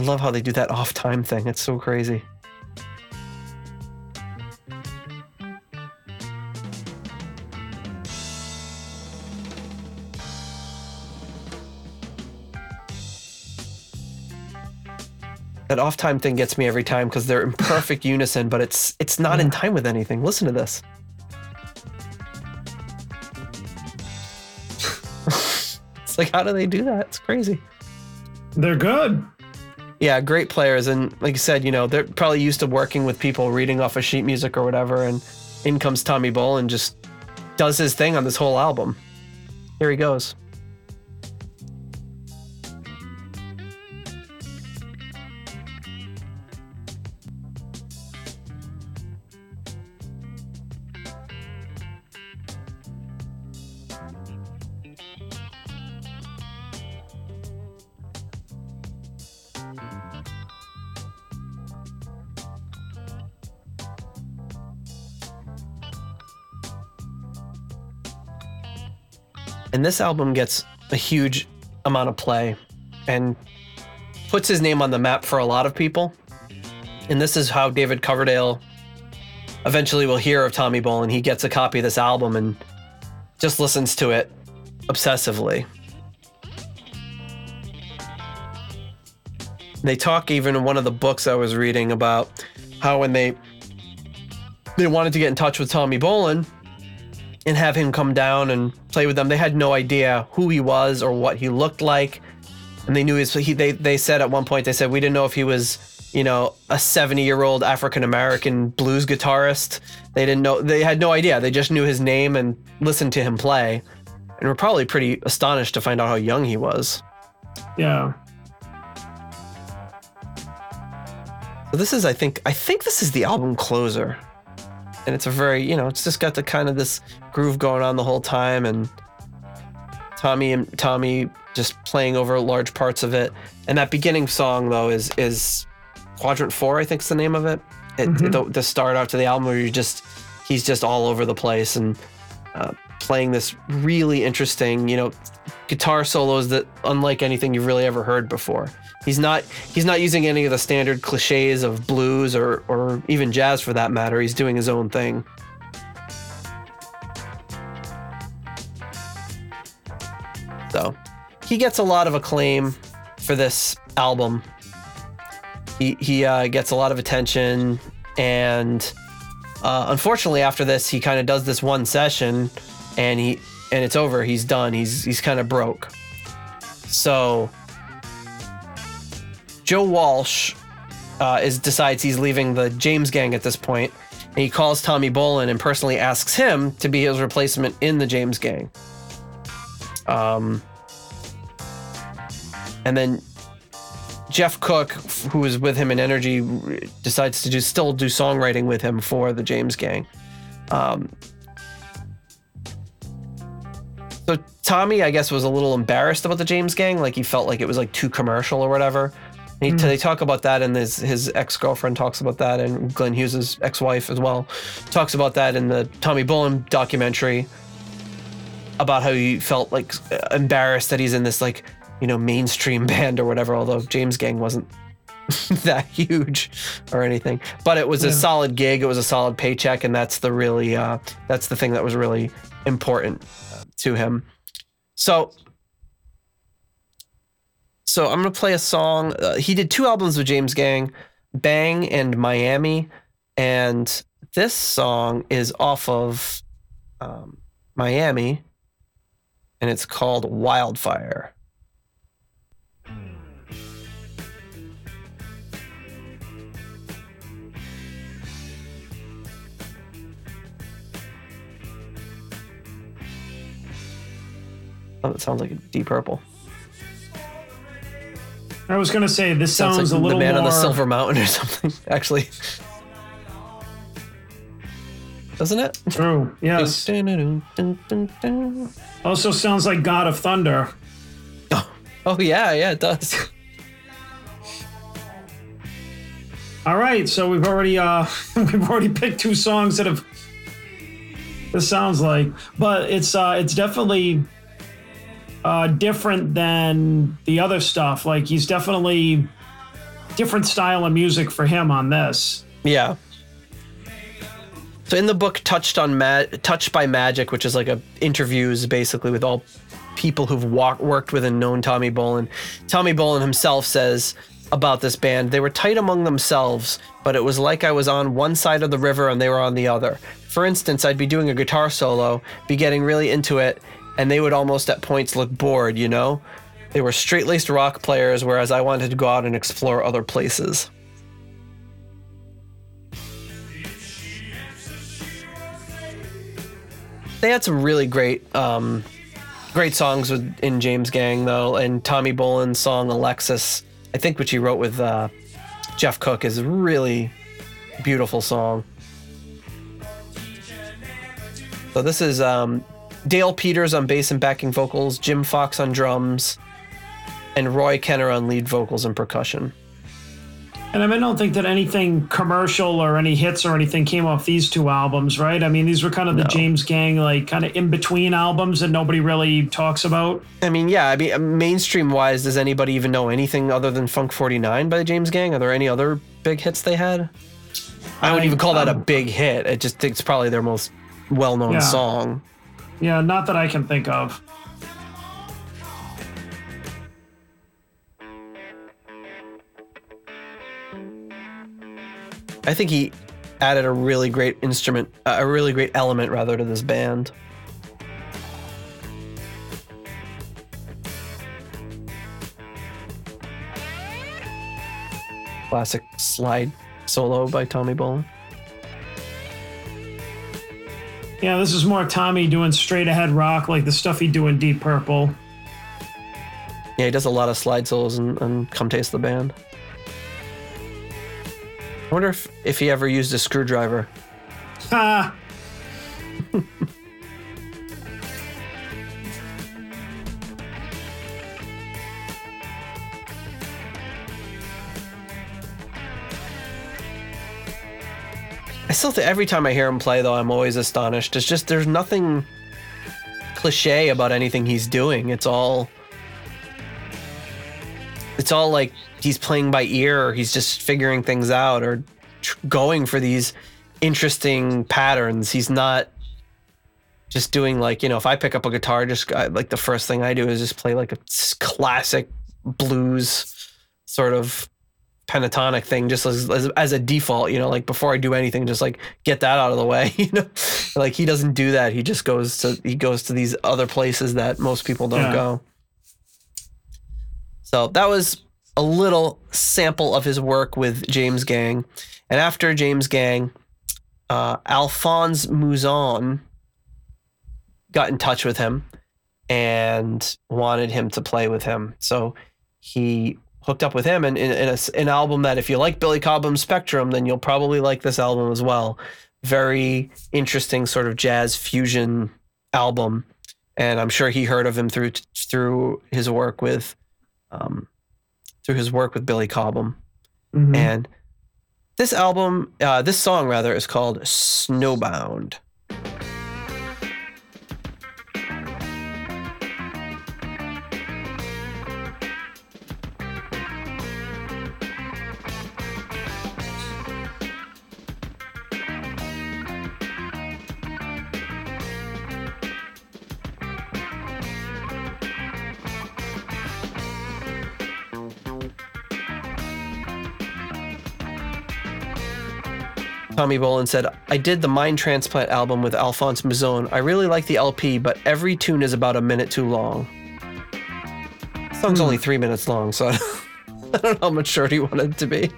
Love how they do that off time thing. It's so crazy. That off time thing gets me every time because they're in perfect unison, but it's it's not in time with anything. Listen to this. it's like how do they do that? It's crazy. They're good. Yeah, great players, and like you said, you know they're probably used to working with people reading off of sheet music or whatever. And in comes Tommy and just does his thing on this whole album. Here he goes. And this album gets a huge amount of play and puts his name on the map for a lot of people. And this is how David Coverdale eventually will hear of Tommy Bolin. He gets a copy of this album and just listens to it obsessively. They talk even in one of the books I was reading about how when they they wanted to get in touch with Tommy Bolin, and have him come down and play with them. They had no idea who he was or what he looked like, and they knew his. He, they they said at one point they said we didn't know if he was you know a 70 year old African American blues guitarist. They didn't know. They had no idea. They just knew his name and listened to him play, and were probably pretty astonished to find out how young he was. Yeah. So this is, I think, I think this is the album closer, and it's a very, you know, it's just got the kind of this groove going on the whole time, and Tommy and Tommy just playing over large parts of it. And that beginning song though is is Quadrant Four, I think is the name of it. it Mhm. the, the start out to the album where you just he's just all over the place and uh, playing this really interesting, you know, guitar solos that unlike anything you've really ever heard before. He's not he's not using any of the standard cliches of blues or or even jazz for that matter. He's doing his own thing. So he gets a lot of acclaim for this album. He he uh, gets a lot of attention, and uh, unfortunately, after this, he kind of does this one session, and he and it's over. He's done. He's he's kind of broke. So Joe Walsh uh, is decides he's leaving the James Gang at this point, and he calls Tommy Bolin and personally asks him to be his replacement in the James Gang. Um, and then Jeff Cook, who was with him in Energy, decides to do still do songwriting with him for the James Gang. Um, so Tommy, I guess, was a little embarrassed about the James Gang, like he felt like it was like too commercial or whatever. And he, they talk about that, and his his ex girlfriend talks about that, and Glenn Hughes' ex wife as well talks about that in the Tommy Bolin documentary about how he felt like embarrassed that he's in this like you know mainstream band or whatever. Although James Gang wasn't that huge or anything, but it was a solid gig. It was a solid paycheck, and that's the really uh, that's the thing that was really important to him. So so I'm gonna play a song. Uh, he did two albums with James Gang, Bang and Miami, and this song is off of um, Miami, and it's called Wildfire. Oh, it sounds like a Deep Purple. I was gonna say this sounds, Sounds a like the man more. on the silver mountain or something. Actually, doesn't it? True. Yes. Also sounds like God of Thunder. Oh yeah, yeah, it does. All right, so we've already uh we've already picked two songs that have this sounds like, but it's uh it's definitely uh different than the other stuff. Like he's definitely different style of music for him on this. Yeah. So in the book, touched on ma- touched by magic, which is like a interviews basically with all people who've walk- worked with and known Tommy Bolin. Tommy Bolin himself says about this band, they were tight among themselves, but it was like I was on one side of the river and they were on the other. For instance, I'd be doing a guitar solo, be getting really into it, and they would almost at points look bored, you know? They were straight laced rock players, whereas I wanted to go out and explore other places. They had some really great, um, great songs with in James Gang though, and Tommy Bolin's song Alexis, I think, which he wrote with uh, Jeff Cook, is a really beautiful song. So this is um, Dale Peters on bass and backing vocals, Jim Fox on drums, and Roy Kenner on lead vocals and percussion. And I mean, I don't think that anything commercial or any hits or anything came off these two albums, right? I mean, these were kind of the No. James Gang, like kind of in between albums that nobody really talks about. I mean, yeah, I mean, mainstream wise, does anybody even know anything other than Funk 49 by the James Gang? Are there any other big hits they had? I wouldn't even call that a um, big hit. It just it's probably their most well known Yeah. song. Yeah, not that I can think of. I think he added a really great instrument, uh, a really great element rather to this band. Classic slide solo by Tommy Bolin. Yeah, this is more Tommy doing straight ahead rock, like the stuff he do in Deep Purple. Yeah, he does a lot of slide solos and, and Come Taste the Band. I wonder if, if he ever used a screwdriver. Ha! I still think every time I hear him play, though, I'm always astonished. It's just there's nothing cliche about anything he's doing. It's all it's all like he's playing by ear, or he's just figuring things out, or tr- going for these interesting patterns. He's not just doing like you know, if I pick up a guitar, just uh, like the first thing I do is just play like a classic blues sort of pentatonic thing just as, as as a default you know like before i do anything just like get that out of the way you know? Like he doesn't do that. He just goes to he goes to these other places that most people don't Yeah. go. So that was a little sample of his work with james gang. And after james gang uh, alphonse mouzon got in touch with him and wanted him to play with him. So he hooked up with him and in, in a s an album that if you like Billy Cobham's Spectrum, then you'll probably like this album as well. Very interesting sort of jazz fusion album, and I'm sure he heard of him through through his work with, um, through his work with Billy Cobham. Mhm. And this album, uh, this song rather, is called Snowbound. Tommy Bolin said, I did the Mind Transplant album with Alphonse Mouzon. I really like the LP, but every tune is about a minute too long. The song's hmm. only three minutes long, so I don't know how much short he wanted it to be.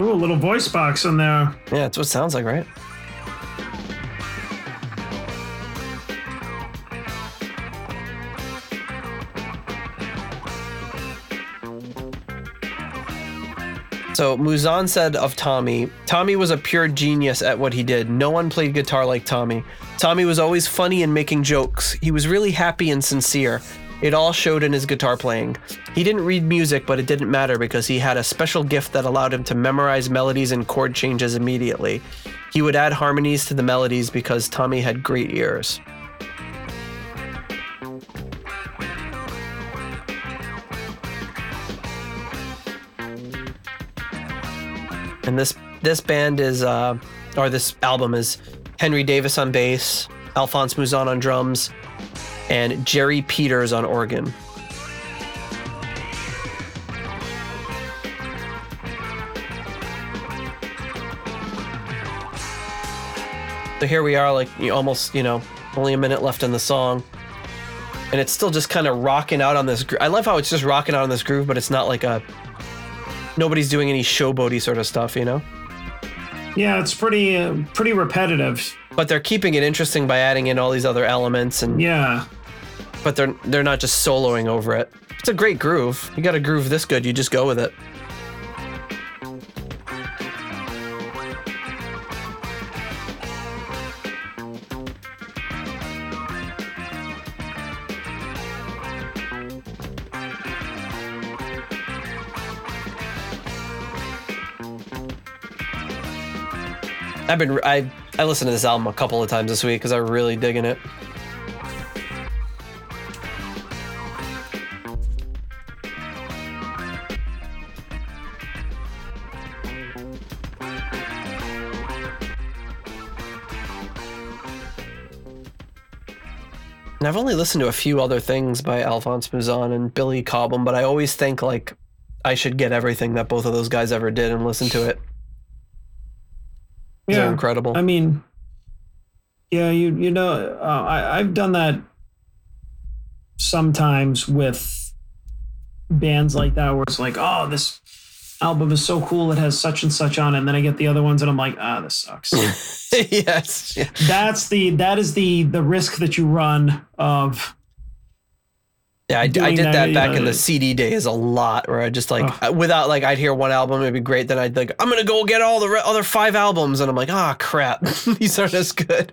Ooh, a little voice box in there. Yeah, that's what it sounds like, right? So Mouzon said of Tommy, Tommy was a pure genius at what he did. No one played guitar like Tommy. Tommy was always funny and making jokes. He was really happy and sincere. It all showed in his guitar playing. He didn't read music, but it didn't matter because he had a special gift that allowed him to memorize melodies and chord changes immediately. He would add harmonies to the melodies because Tommy had great ears. And this this band is uh or this album is Henry Davis on bass, Alphonse Mouzon on drums, and Jerry Peters on organ. So here we are, like you almost, you know, only a minute left in the song, and it's still just kind of rocking out on this. Gro- I love how it's just rocking out on this groove, but it's not like a nobody's doing any showboaty sort of stuff, you know. Yeah, it's pretty uh, pretty repetitive. But they're keeping it interesting by adding in all these other elements, and Yeah. but they're they're not just soloing over it. It's a great groove. You got a groove this good, you just go with it. I've been I I listened to this album a couple of times this week because I'm really digging it. And I've only listened to a few other things by Alphonse Mouzon and Billy Cobham, but I always think like I should get everything that both of those guys ever did and listen to it. They're Yeah. incredible. I mean, yeah, you you know, uh, I I've done that sometimes with bands like that, where it's like, oh, this album is so cool, it has such and such on it, and then I get the other ones, and I'm like, ah, this sucks. yes. Yeah. That's the that is the the risk that you run of Yeah, I, I did that, that back know, in the CD days a lot, where I just like uh, without like I'd hear one album, it'd be great. Then I'd like I'm gonna go get all the re- other five albums, and I'm like, ah, crap, these aren't as good.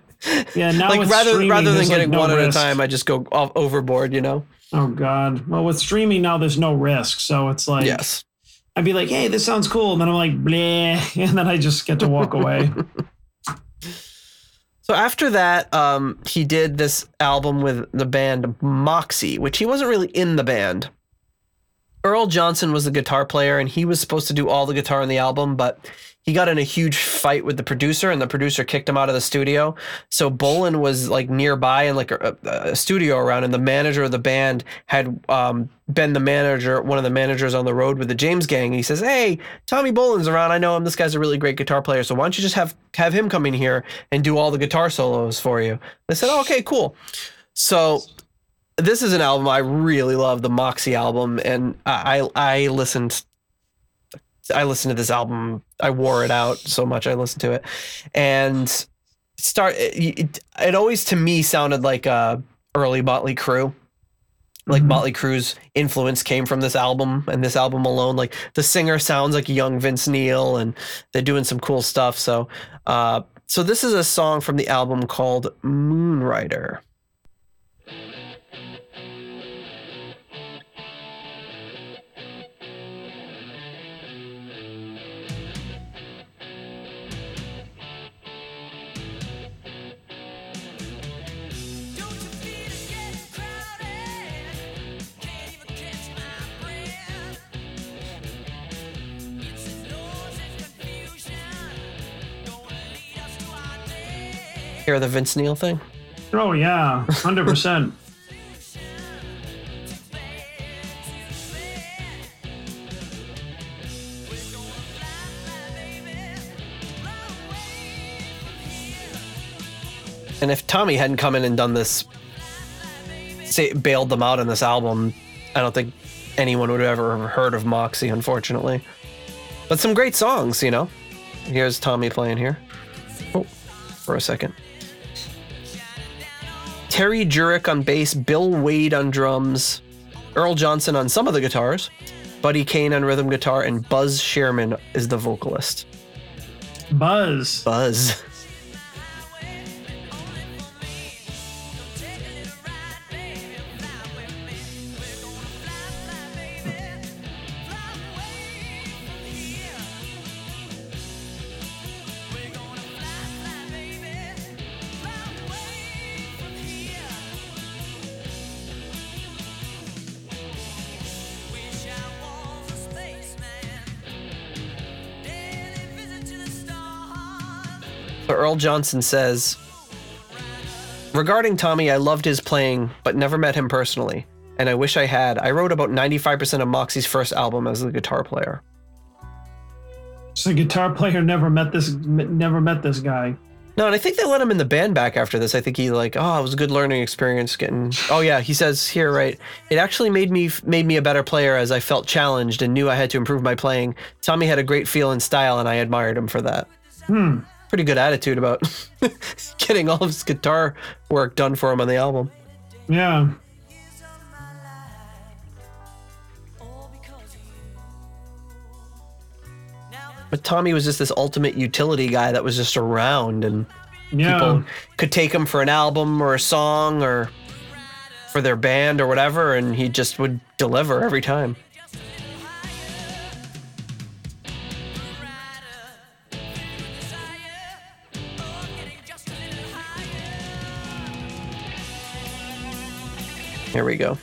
yeah. Now like rather rather than there's, like, getting no one at a time, I just go off overboard. You know? Oh God. Well, with streaming now, there's no risk, so it's like yes. I'd be like, hey, this sounds cool, and then I'm like, bleh, and then I just get to walk away. So after that, um, he did this album with the band Moxy, which he wasn't really in the band. Earl Johnson was the guitar player, and he was supposed to do all the guitar in the album, but he got in a huge fight with the producer, and the producer kicked him out of the studio. So Bolin was like nearby and like a, a studio around, and the manager of the band had um, been the manager, one of the managers on the road with the James Gang. He says, "Hey, Tommy Bolin's around. I know him. This guy's a really great guitar player. So why don't you just have have him come in here and do all the guitar solos for you?" They said, oh, "Okay, cool." So this is an album I really love, the Moxy album, and I I, I listened. I listened to this album. I wore it out so much. I listened to it, and start. It, it, it always to me sounded like a early Motley Crue. Like Mhm. Motley Crue's influence came from this album and this album alone. Like the singer sounds like young Vince Neil, and they're doing some cool stuff. So, uh, so this is a song from the album called Moonrider. Hear the Vince Neil thing? oh yeah, hundred percent. And if Tommy hadn't come in and done this, say, bailed them out on this album, I don't think anyone would have ever heard of Moxy, unfortunately. but some great songs, you know. Here's Tommy playing here. Oh, for a second. Terry Juric on bass, Bill Wade on drums, Earl Johnson on some of the guitars, Buddy Kane on rhythm guitar, and Buzz Shearman is the vocalist. Buzz. Buzz. So Johnson says Regarding Tommy, I loved his playing, but never met him personally. And I wish I had. I wrote about 95% of Moxy's first album as a guitar player. So the guitar player never met this never met this guy. No, and I think they let him in the band back after this. I think he like, oh, it was a good learning experience getting. Oh yeah, he says here, right? It actually made me made me a better player as I felt challenged and knew I had to improve my playing. Tommy had a great feel and style, and I admired him for that. Hmm. Pretty good attitude about getting all of his guitar work done for him on the album. Yeah. Years of my life. All because of you. Now the But Tommy was just this ultimate utility guy that was just around, and Yeah. people could take him for an album or a song or for their band or whatever, and he just would deliver every time. Here we go.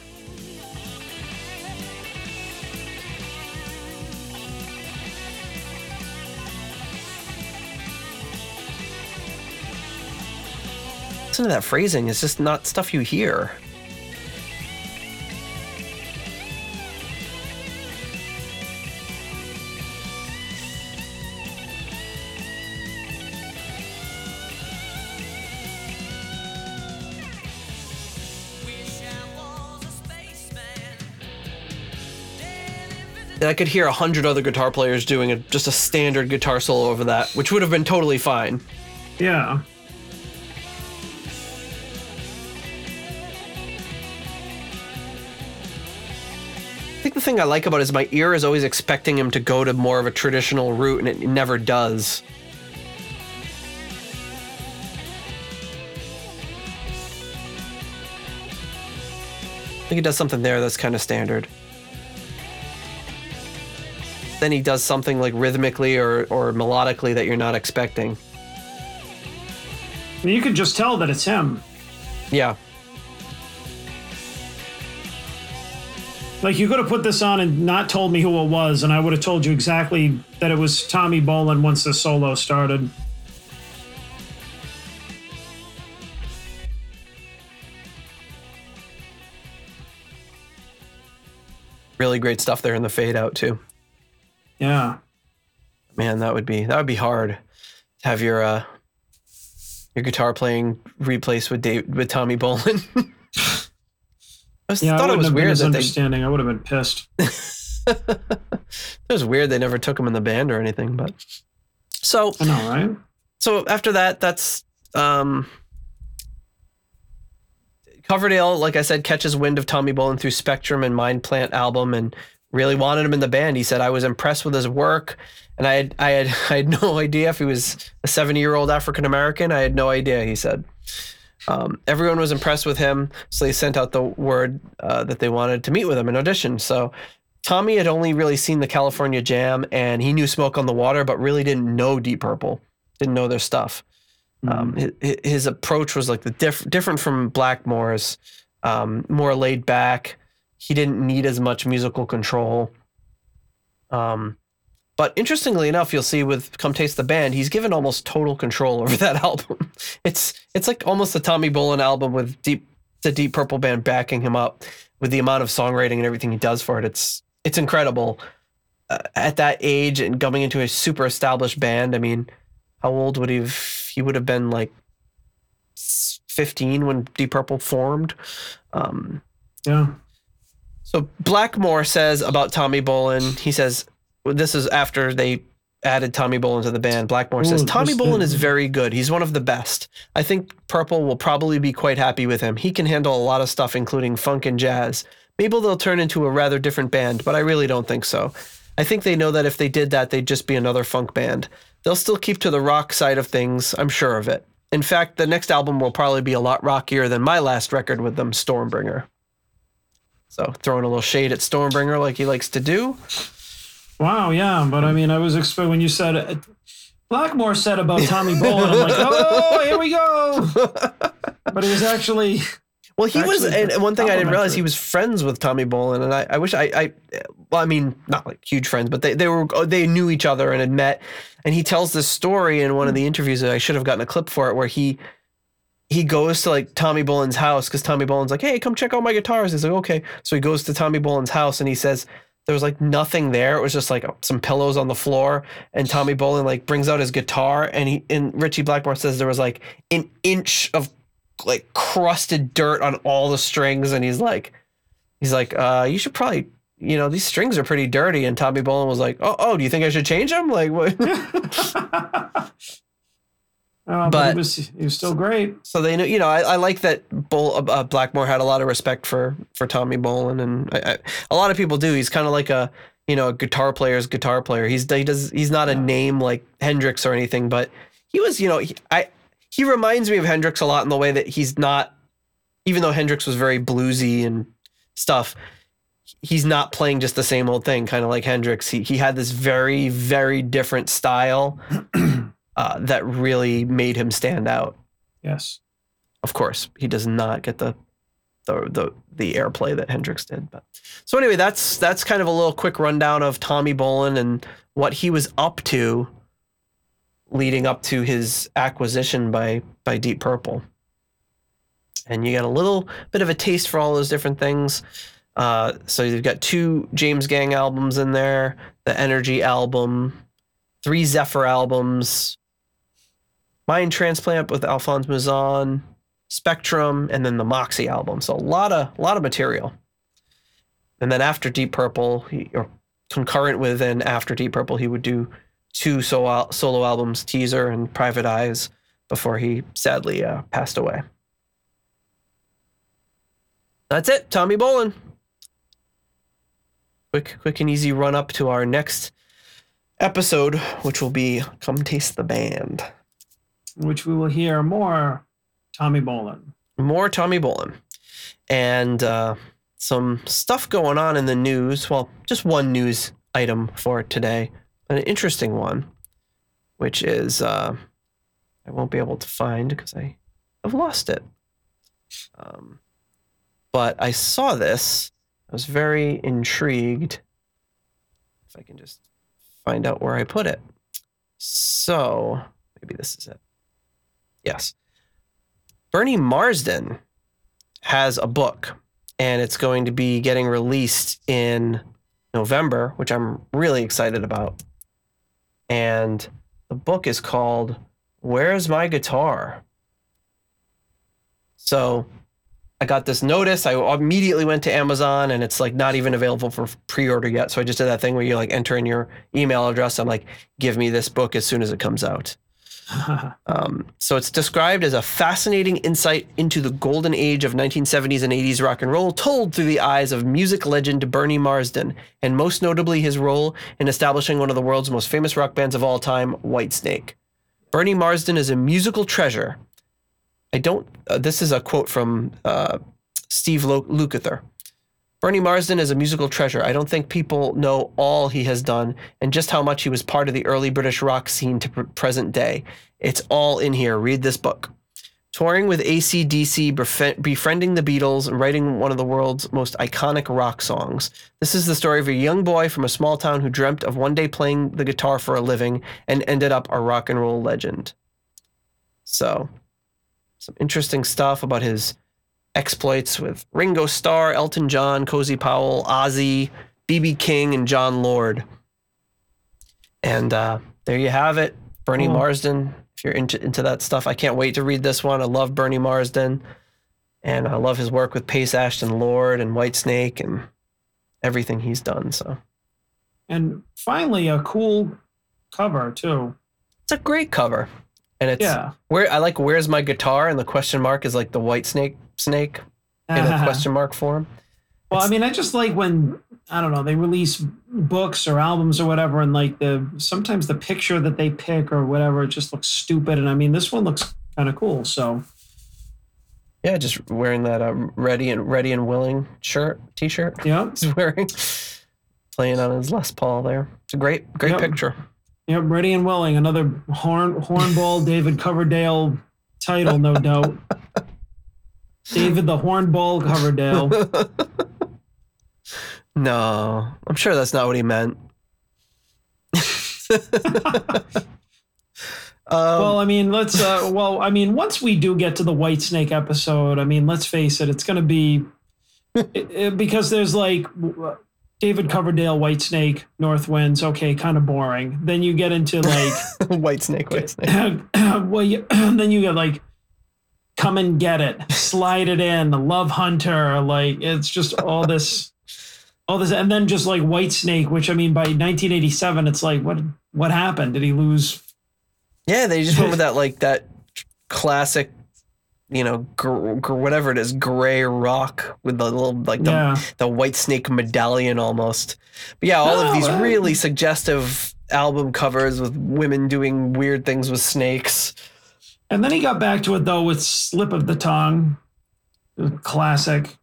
Listen to that phrasing. It's just not stuff you hear. And I could hear a hundred other guitar players doing a, just a standard guitar solo over that, which would have been totally fine. Yeah. I think the thing I like about it is my ear is always expecting him to go to more of a traditional route, and it never does. I think he does something there that's kind of standard. Then he does something like rhythmically or, or melodically that you're not expecting. You can just tell that it's him. Yeah. Like you could have put this on and not told me who it was, and I would have told you exactly that it was Tommy Bolin once the solo started. Really great stuff there in the fade out too. Yeah. Man, that would be that would be hard to have your uh your guitar playing replaced with Dave with Tommy Bolin. I Yeah, I thought it was weird that they understanding. I would have been pissed. it was weird they never took him in the band or anything, but so I know, right? so after that, that's um Coverdale, like I said, catches wind of Tommy Bolin through Spectrum and Mind Plant album and really wanted him in the band. He said I was impressed with his work and I had I had I had no idea if he was a 70-year-old African American. I had no idea, he said. Um, everyone was impressed with him, so they sent out the word uh, that they wanted to meet with him and audition. So Tommy had only really seen the California Jam and he knew Smoke on the Water, but really didn't know Deep Purple, didn't know their stuff. Um, his, his approach was like the diff- different from Blackmore's, um, more laid back. He didn't need as much musical control. Um, but interestingly enough, you'll see with "Come Taste the Band," he's given almost total control over that album. It's it's like almost a Tommy Bolin album with deep the Deep Purple band backing him up with the amount of songwriting and everything he does for it. It's it's incredible. Uh, at that age and going into a super established band, I mean, how old would he have? He would have been like 15 when Deep Purple formed. Um, Yeah. So Blackmore says about Tommy Bolin, he says, this is after they added Tommy Bolin to the band. Blackmore says Tommy Bolin is very good. He's one of the best. I think Purple will probably be quite happy with him. He can handle a lot of stuff, including funk and jazz. Maybe they'll turn into a rather different band, but I really don't think so. I think they know that if they did that, they'd just be another funk band. They'll still keep to the rock side of things, I'm sure of it. In fact, the next album will probably be a lot rockier than my last record with them, Stormbringer. So throwing a little shade at Stormbringer like he likes to do. Wow, yeah, but I mean, I was expecting when you said it, Blackmore said about Tommy Bolin. I'm like, oh, here we go. But it was actually Well, he was, and and one thing I didn't realize, he was friends with Tommy Bolin, and I, I wish I, I, well, I mean, not like huge friends, but they, they were, oh, they knew each other and had met. And he tells this story in one of the interviews that I should have gotten a clip for it, where he, he goes to like Tommy Bolin's house because Tommy Bolin's like, hey, come check out my guitars. He's like, okay. So he goes to Tommy Bolin's house and he says there was like nothing there. It was just like some pillows on the floor. And Tommy Bolin like brings out his guitar and he and Ritchie Blackmore says there was like an inch of like crusted dirt on all the strings. And he's like, he's like, uh, you should probably. You know these strings are pretty dirty, and Tommy Bolin was like, "Oh, oh, do you think I should change them?" Like, what? Uh, but, But- he was he was still great. so they know you know I, I like that Bull, uh, Blackmore had a lot of respect for for Tommy Bolin and I, I, a lot of people do. He's kind of like a you know a guitar player's guitar player. He's he does he's not a name like Hendrix or anything but he was you know he, I he reminds me of Hendrix a lot in the way that he's not even though Hendrix was very bluesy and stuff he's not playing just the same old thing kind of like Hendrix. He he had this very very different style uh, that really made him stand out Yes. of course, he does not get the the the, the airplay that Hendrix did. But so anyway, that's that's kind of a little quick rundown of Tommy Bolin and what he was up to leading up to his acquisition by by Deep Purple. And you got a little bit of a taste for all those different things. Uh, so you've got two James Gang albums in there, the Energy album, three Zephyr albums, Mind Transplant with Alphonse Mouzon, Spectrum, and then the Moxy album. So a lot of lot of material. And then after Deep Purple, he, or concurrent with and after Deep Purple, he would do two solo solo albums, Teaser and Private Eyes, before he sadly uh, passed away. That's it, Tommy Bolin. Quick, quick and easy run up to our next episode, which will be "Come Taste the Band." Which we will hear more Tommy Bolin. more Tommy Bolin, and uh, some stuff going on in the news. Well, just one news item for today, an interesting one, which is uh, I won't be able to find because I have lost it. Um, but I saw this. I was very intrigued. If I can just find out where I put it. So maybe this is it. Yes. Bernie Marsden has a book and it's going to be getting released in November, which I'm really excited about. And the book is called Where's My Guitar? So I got this notice. I immediately went to Amazon and it's like not even available for pre order yet. So I just did that thing where you like enter in your email address. I'm like, give me this book as soon as it comes out. Um, so it's described as a fascinating insight into the golden age of 1970s and 80s rock and roll, told through the eyes of music legend Bernie Marsden, and most notably his role in establishing one of the world's most famous rock bands of all time, Whitesnake. Bernie Marsden is a musical treasure. I don't. Uh, this is a quote from uh, Steve Lukather. Bernie Marsden is a musical treasure. I don't think people know all he has done and just how much he was part of the early British rock scene to pr- present day. It's all in here. Read this book. Touring with ACDC, befri- befriending the Beatles, and writing one of the world's most iconic rock songs. This is the story of a young boy from a small town who dreamt of one day playing the guitar for a living and ended up a rock and roll legend. So, some interesting stuff about his exploits with Ringo Starr, Elton John, Cozy Powell, Ozzy, BB King, and Jon Lord. And uh, there you have it, Bernie. Marsden. If you're into into that stuff, I can't wait to read this one. I love Bernie Marsden, and I love his work with Paice Ashton Lord and Whitesnake and everything he's done. So and finally a cool cover too. It's a great cover, and it's Yeah. where I like. Where's my guitar? And the question mark is like the white snake in a question mark form. Well, I mean, I just like when I don't know they release books or albums or whatever, and like the sometimes the picture that they pick or whatever it just looks stupid, and I mean this one looks kind of cool. So Yeah, just wearing that uh, ready and ready and willing shirt, t-shirt. yeah, He's wearing, playing on his Les Paul there. It's a great, great Yep. picture. yep, ready and willing. Another horn hornball David Coverdale title, no doubt. David the Hornball Coverdale. No, I'm sure that's not what he meant. Um, well, I mean, let's. Uh, well, I mean, once we do get to the Whitesnake episode, I mean, let's face it, it's going to be it, it- because there's like David Coverdale, White Snake, Northwinds. Okay, kind of boring. Then you get into like, white snake, white snake. well, you, then you get like, come and get it, slide it in, Lovehunter. Like, it's just all this. All this, and then just like Whitesnake, which I mean, by 1987, it's like, what what happened? Did he lose Yeah, they just went with that like that classic, you know, gr- gr- whatever it is, gray rock with the little like the Yeah. the white snake medallion almost. But yeah, all of these really suggestive album covers with women doing weird things with snakes. And then he got back to it though with slip of the tongue, classic.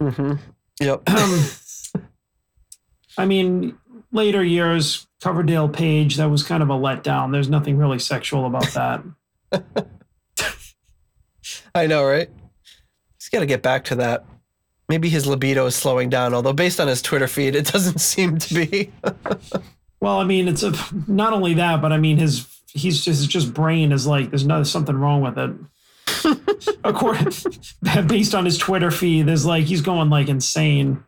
hmm Yep. Um, I mean, later years, Coverdale Page, that was kind of a letdown. There's nothing really sexual about that. I know, right? He's got to get back to that. Maybe his libido is slowing down, although based on his Twitter feed, it doesn't seem to be. Well, I mean, it's a, not only that, but I mean, his he's just his just brain is like there's no something wrong with it. According, based on his Twitter feed, there's like he's going like insane.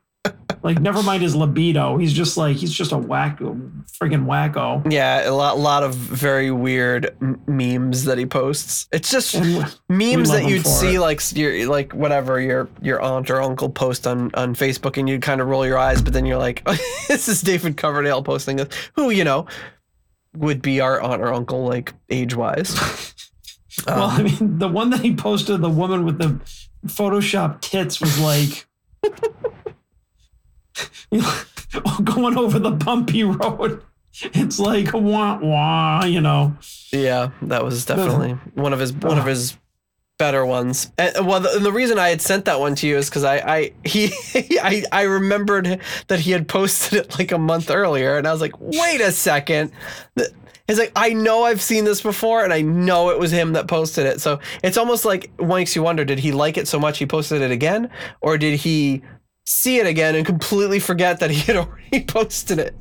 Like, never mind his libido. He's just like he's just a whack, friggin' wacko. yeah, a lot, lot of very weird m- memes that he posts. It's just And memes that you'd see it. like s- your like whatever your your aunt or uncle post on on Facebook, and you'd kind of roll your eyes, but then you're like, this is David Coverdale posting this, who you know would be our aunt or uncle like age wise. Well, I um, mean, the one that he posted, the woman with the Photoshop tits was like you know, going over the bumpy road. It's like wah wah, you know. Yeah, that was definitely one of his one of uh-huh. his better ones. And, well, the, the reason I had sent that one to you is because I I he I I remembered that he had posted it like a month earlier, and I was like, wait a second. It's like I know I've seen this before, and I know it was him that posted it. So it's almost like makes you wonder: did he like it so much he posted it again, or did he see it again and completely forget that he had already posted it?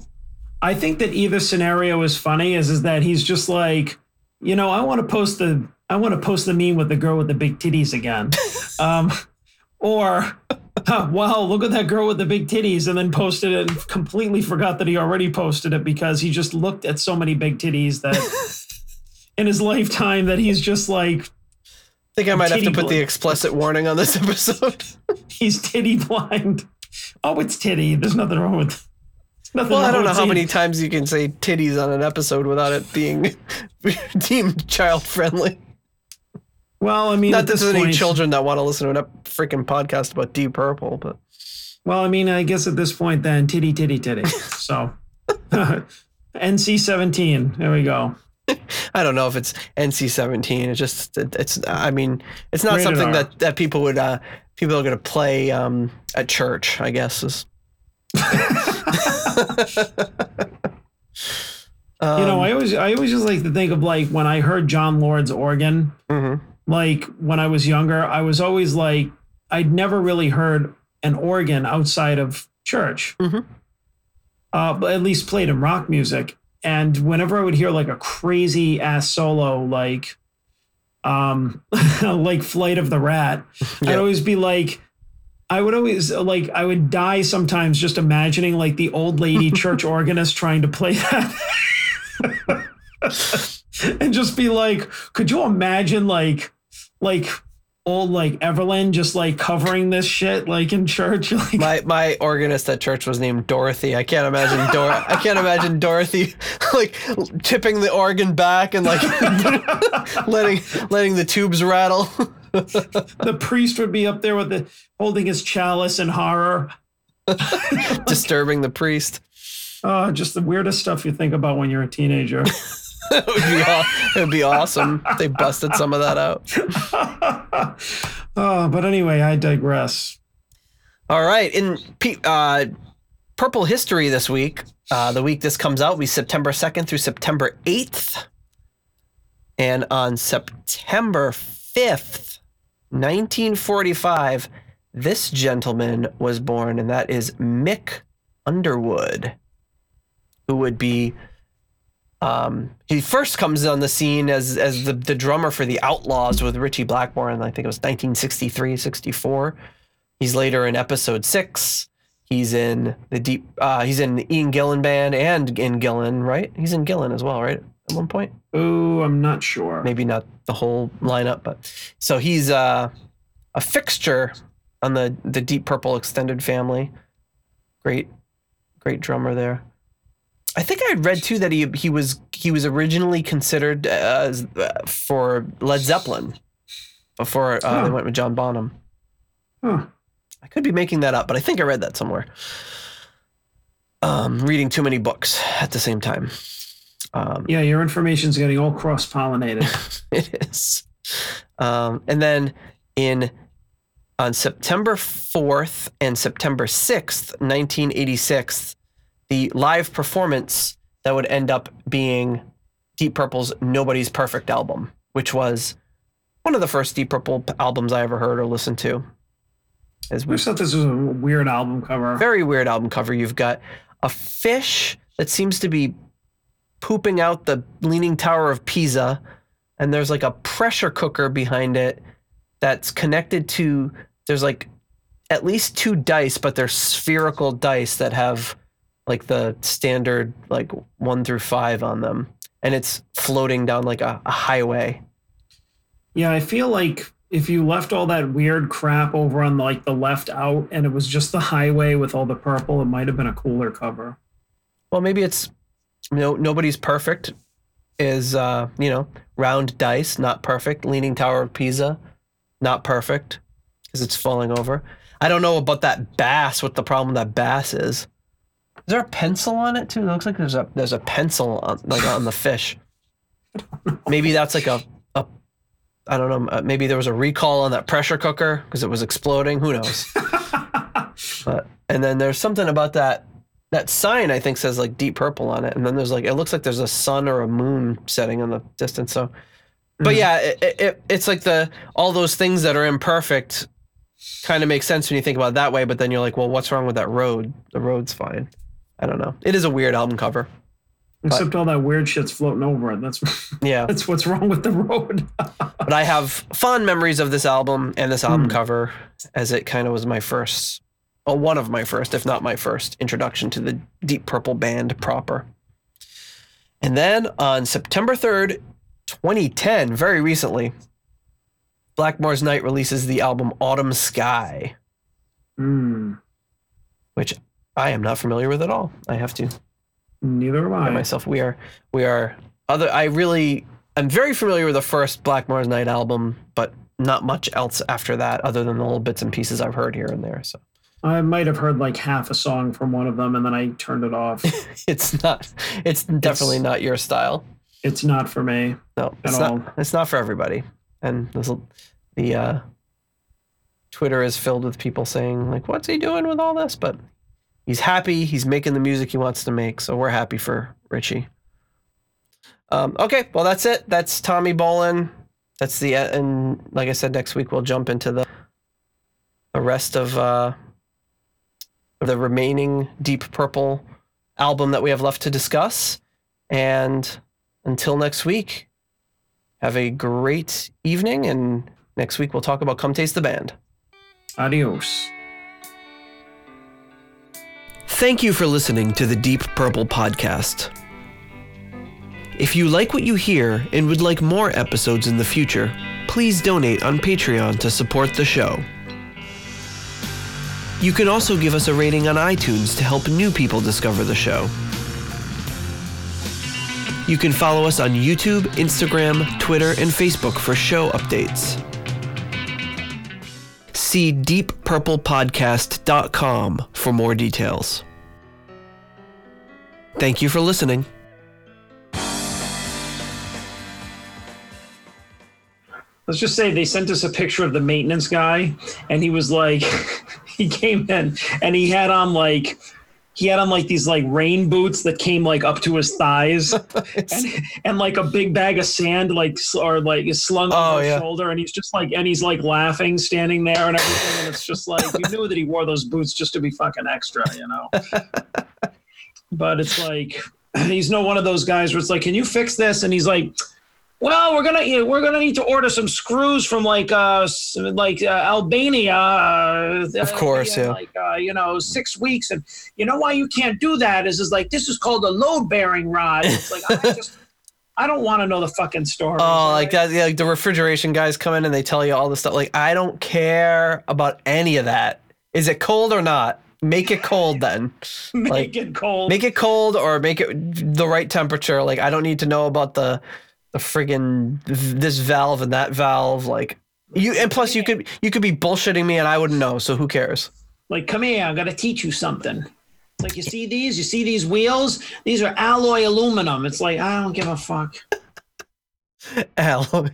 I think that either scenario is funny. Is is that he's just like, you know, I want to post the I want to post the meme with the girl with the big titties again, um, or huh, wow, look at that girl with the big titties, and then posted it and completely forgot that he already posted it because he just looked at so many big titties that in his lifetime that he's just like I think I might have to put the explicit warning on this episode. he's titty blind. Oh, it's titty. There's nothing wrong with. Nothing Well, I don't know how many times you can say titties on an episode without it being deemed child friendly. Well, I mean, Not at that this there's any children that want to listen to a freaking podcast about Deep Purple, but Well, I mean, I guess at this point, then titty, titty, titty. So, NC seventeen. There we go. I don't know if it's NC-17. It's just it, it's. I mean, it's not Rated something R. that that people would uh people are going to play um at church. I guess is. Um, you know, I always, I always just like to think of like when I heard Jon Lord's organ. mhm. Like when I was younger, I was always like, I'd never really heard an organ outside of church. Mhm. Uh, but at least played in rock music. And whenever I would hear like a crazy ass solo, like, um, like Flight of the Rat, I'd always be like, I would always like, I would die sometimes just imagining like the old lady church organist trying to play that. and just be like, could you imagine like, like old like Everland just like covering this shit like in church. Like, My my organist at church was named Dorothy. I can't imagine Dor I can't imagine Dorothy like tipping the organ back and like letting letting the tubes rattle. the priest would be up there with the holding his chalice in horror. disturbing the priest. Oh, just the weirdest stuff you think about when you're a teenager. It would be aw- it would be awesome. if They busted some of that out. oh, but anyway, I digress. All right, in uh, Purple History this week, uh, the week this comes out will be September second through September eighth, and on September fifth, nineteen forty-five, this gentleman was born, and that is Mick Underwood, who would be. Um, he first comes on the scene as as the, the drummer for the Outlaws with Ritchie Blackmore, and I think it was 1963, 64. He's later in episode six. He's in the deep. Uh, he's in the Ian Gillan band and in Gillan, right? He's in Gillan as well, right? At one point, Oh, I'm not sure. maybe not the whole lineup, but so he's uh, a fixture on the the Deep Purple extended family. Great, great drummer there. I think I had read too that he he was he was originally considered uh, uh, for Led Zeppelin before uh, they went with John Bonham. Huh. I could be making that up, but I think I read that somewhere. Um, reading too many books at the same time. Um, Yeah, your information's getting all cross pollinated. it is. Um, and then in on September 4th and September 6th, 1986, the live performance that would end up being Deep Purple's Nobody's Perfect album, which was one of the first Deep Purple albums I ever heard or listened to. As I we just thought this was a weird album cover. very weird album cover. You've got a fish that seems to be pooping out the Leaning Tower of Pisa, and there's like a pressure cooker behind it that's connected to. There's like at least two dice, but they're spherical dice that have like the standard like one through five on them, and it's floating down like a, a highway. Yeah, I feel like if you left all that weird crap over on like the left out and it was just the highway with all the purple, it might have been a cooler cover. Well, maybe it's no nobody's perfect. Is uh, you know round dice not perfect? Leaning Tower of Pisa, not perfect because it's falling over. I don't know about that bass. What the problem that bass is? Is there a pencil on it too? It looks like there's a there's a pencil on like on the fish. Maybe that's like a a I don't know. uh, Maybe there was a recall on that pressure cooker because it was exploding. Who knows? But and then there's something about that that sign I think says like deep purple on it, and then there's like it looks like there's a sun or a moon setting in the distance. So, but yeah, it, it, it it's like the all those things that are imperfect kind of make sense when you think about it that way. But then you're like, well, what's wrong with that road? The road's fine. I don't know. It is a weird album cover. Except all that weird shit's floating over it. That's Yeah, that's what's wrong with the road. but I have fond memories of this album and this album Hmm. cover as it kind of was my first, well, one of my first, if not my first, introduction to the Deep Purple band proper. And then on September 3rd, 2010, very recently, Blackmore's Night releases the album Autumn Sky, Hmm. which I am not familiar with at all. I have to Neither am by I. myself. We are we are other I really I'm very familiar with the first Blackmore's Night album, but not much else after that other than the little bits and pieces I've heard here and there. So I might have heard like half a song from one of them and then I turned it off. it's not it's definitely not your style. it's not for me. No, it's At not all. it's not for everybody. And this, the uh Twitter is filled with people saying like what's he doing with all this? But he's happy, he's making the music he wants to make, so we're happy for Ritchie. Um, okay, well that's it. That's Tommy Bolin. That's the and like I said, next week we'll jump into the the rest of uh, the remaining Deep Purple album that we have left to discuss. And until next week, have a great evening. And next week we'll talk about Come Taste the Band. Adios. Thank you for listening to the Deep Purple podcast. If you like what you hear and would like more episodes in the future, please donate on Patreon to support the show. You can also give us a rating on iTunes to help new people discover the show. You can follow us on YouTube, Instagram, Twitter, and Facebook for show updates. See deeppurplepodcast.com for more details. Thank you for listening. let's just say they sent us a picture of the maintenance guy and he was like he came in and he had on like he had on like these like rain boots that came like up to his thighs. And, and like a big bag of sand like or like is slung Oh, over his yeah. shoulder. And he's just like and he's like laughing standing there and everything. And it's just like you knew that he wore those boots just to be fucking extra you know? But it's like he's no one of those guys where it's like can you fix this? And he's like well, we're gonna you know, we're gonna need to order some screws from like uh like uh, Albania. Uh, Of course, yeah. Like uh, you know, six weeks, and you know why you can't do that is is like this is called a load bearing rod. It's like I just I don't want to know the fucking story. Oh, like that. Yeah, like the refrigeration guys come in and they tell you all this stuff. Like, I don't care about any of that. Is it cold or not? Make it cold then. make like, it cold. Make it cold or make it the right temperature. Like, I don't need to know about the the friggin' this valve and that valve. Like, you and plus you could you could be bullshitting me and I wouldn't know. So who cares? like come here, I'm gonna teach you something. It's like you see these, you see these wheels. These are alloy aluminum. It's like I don't give a fuck. Alloy.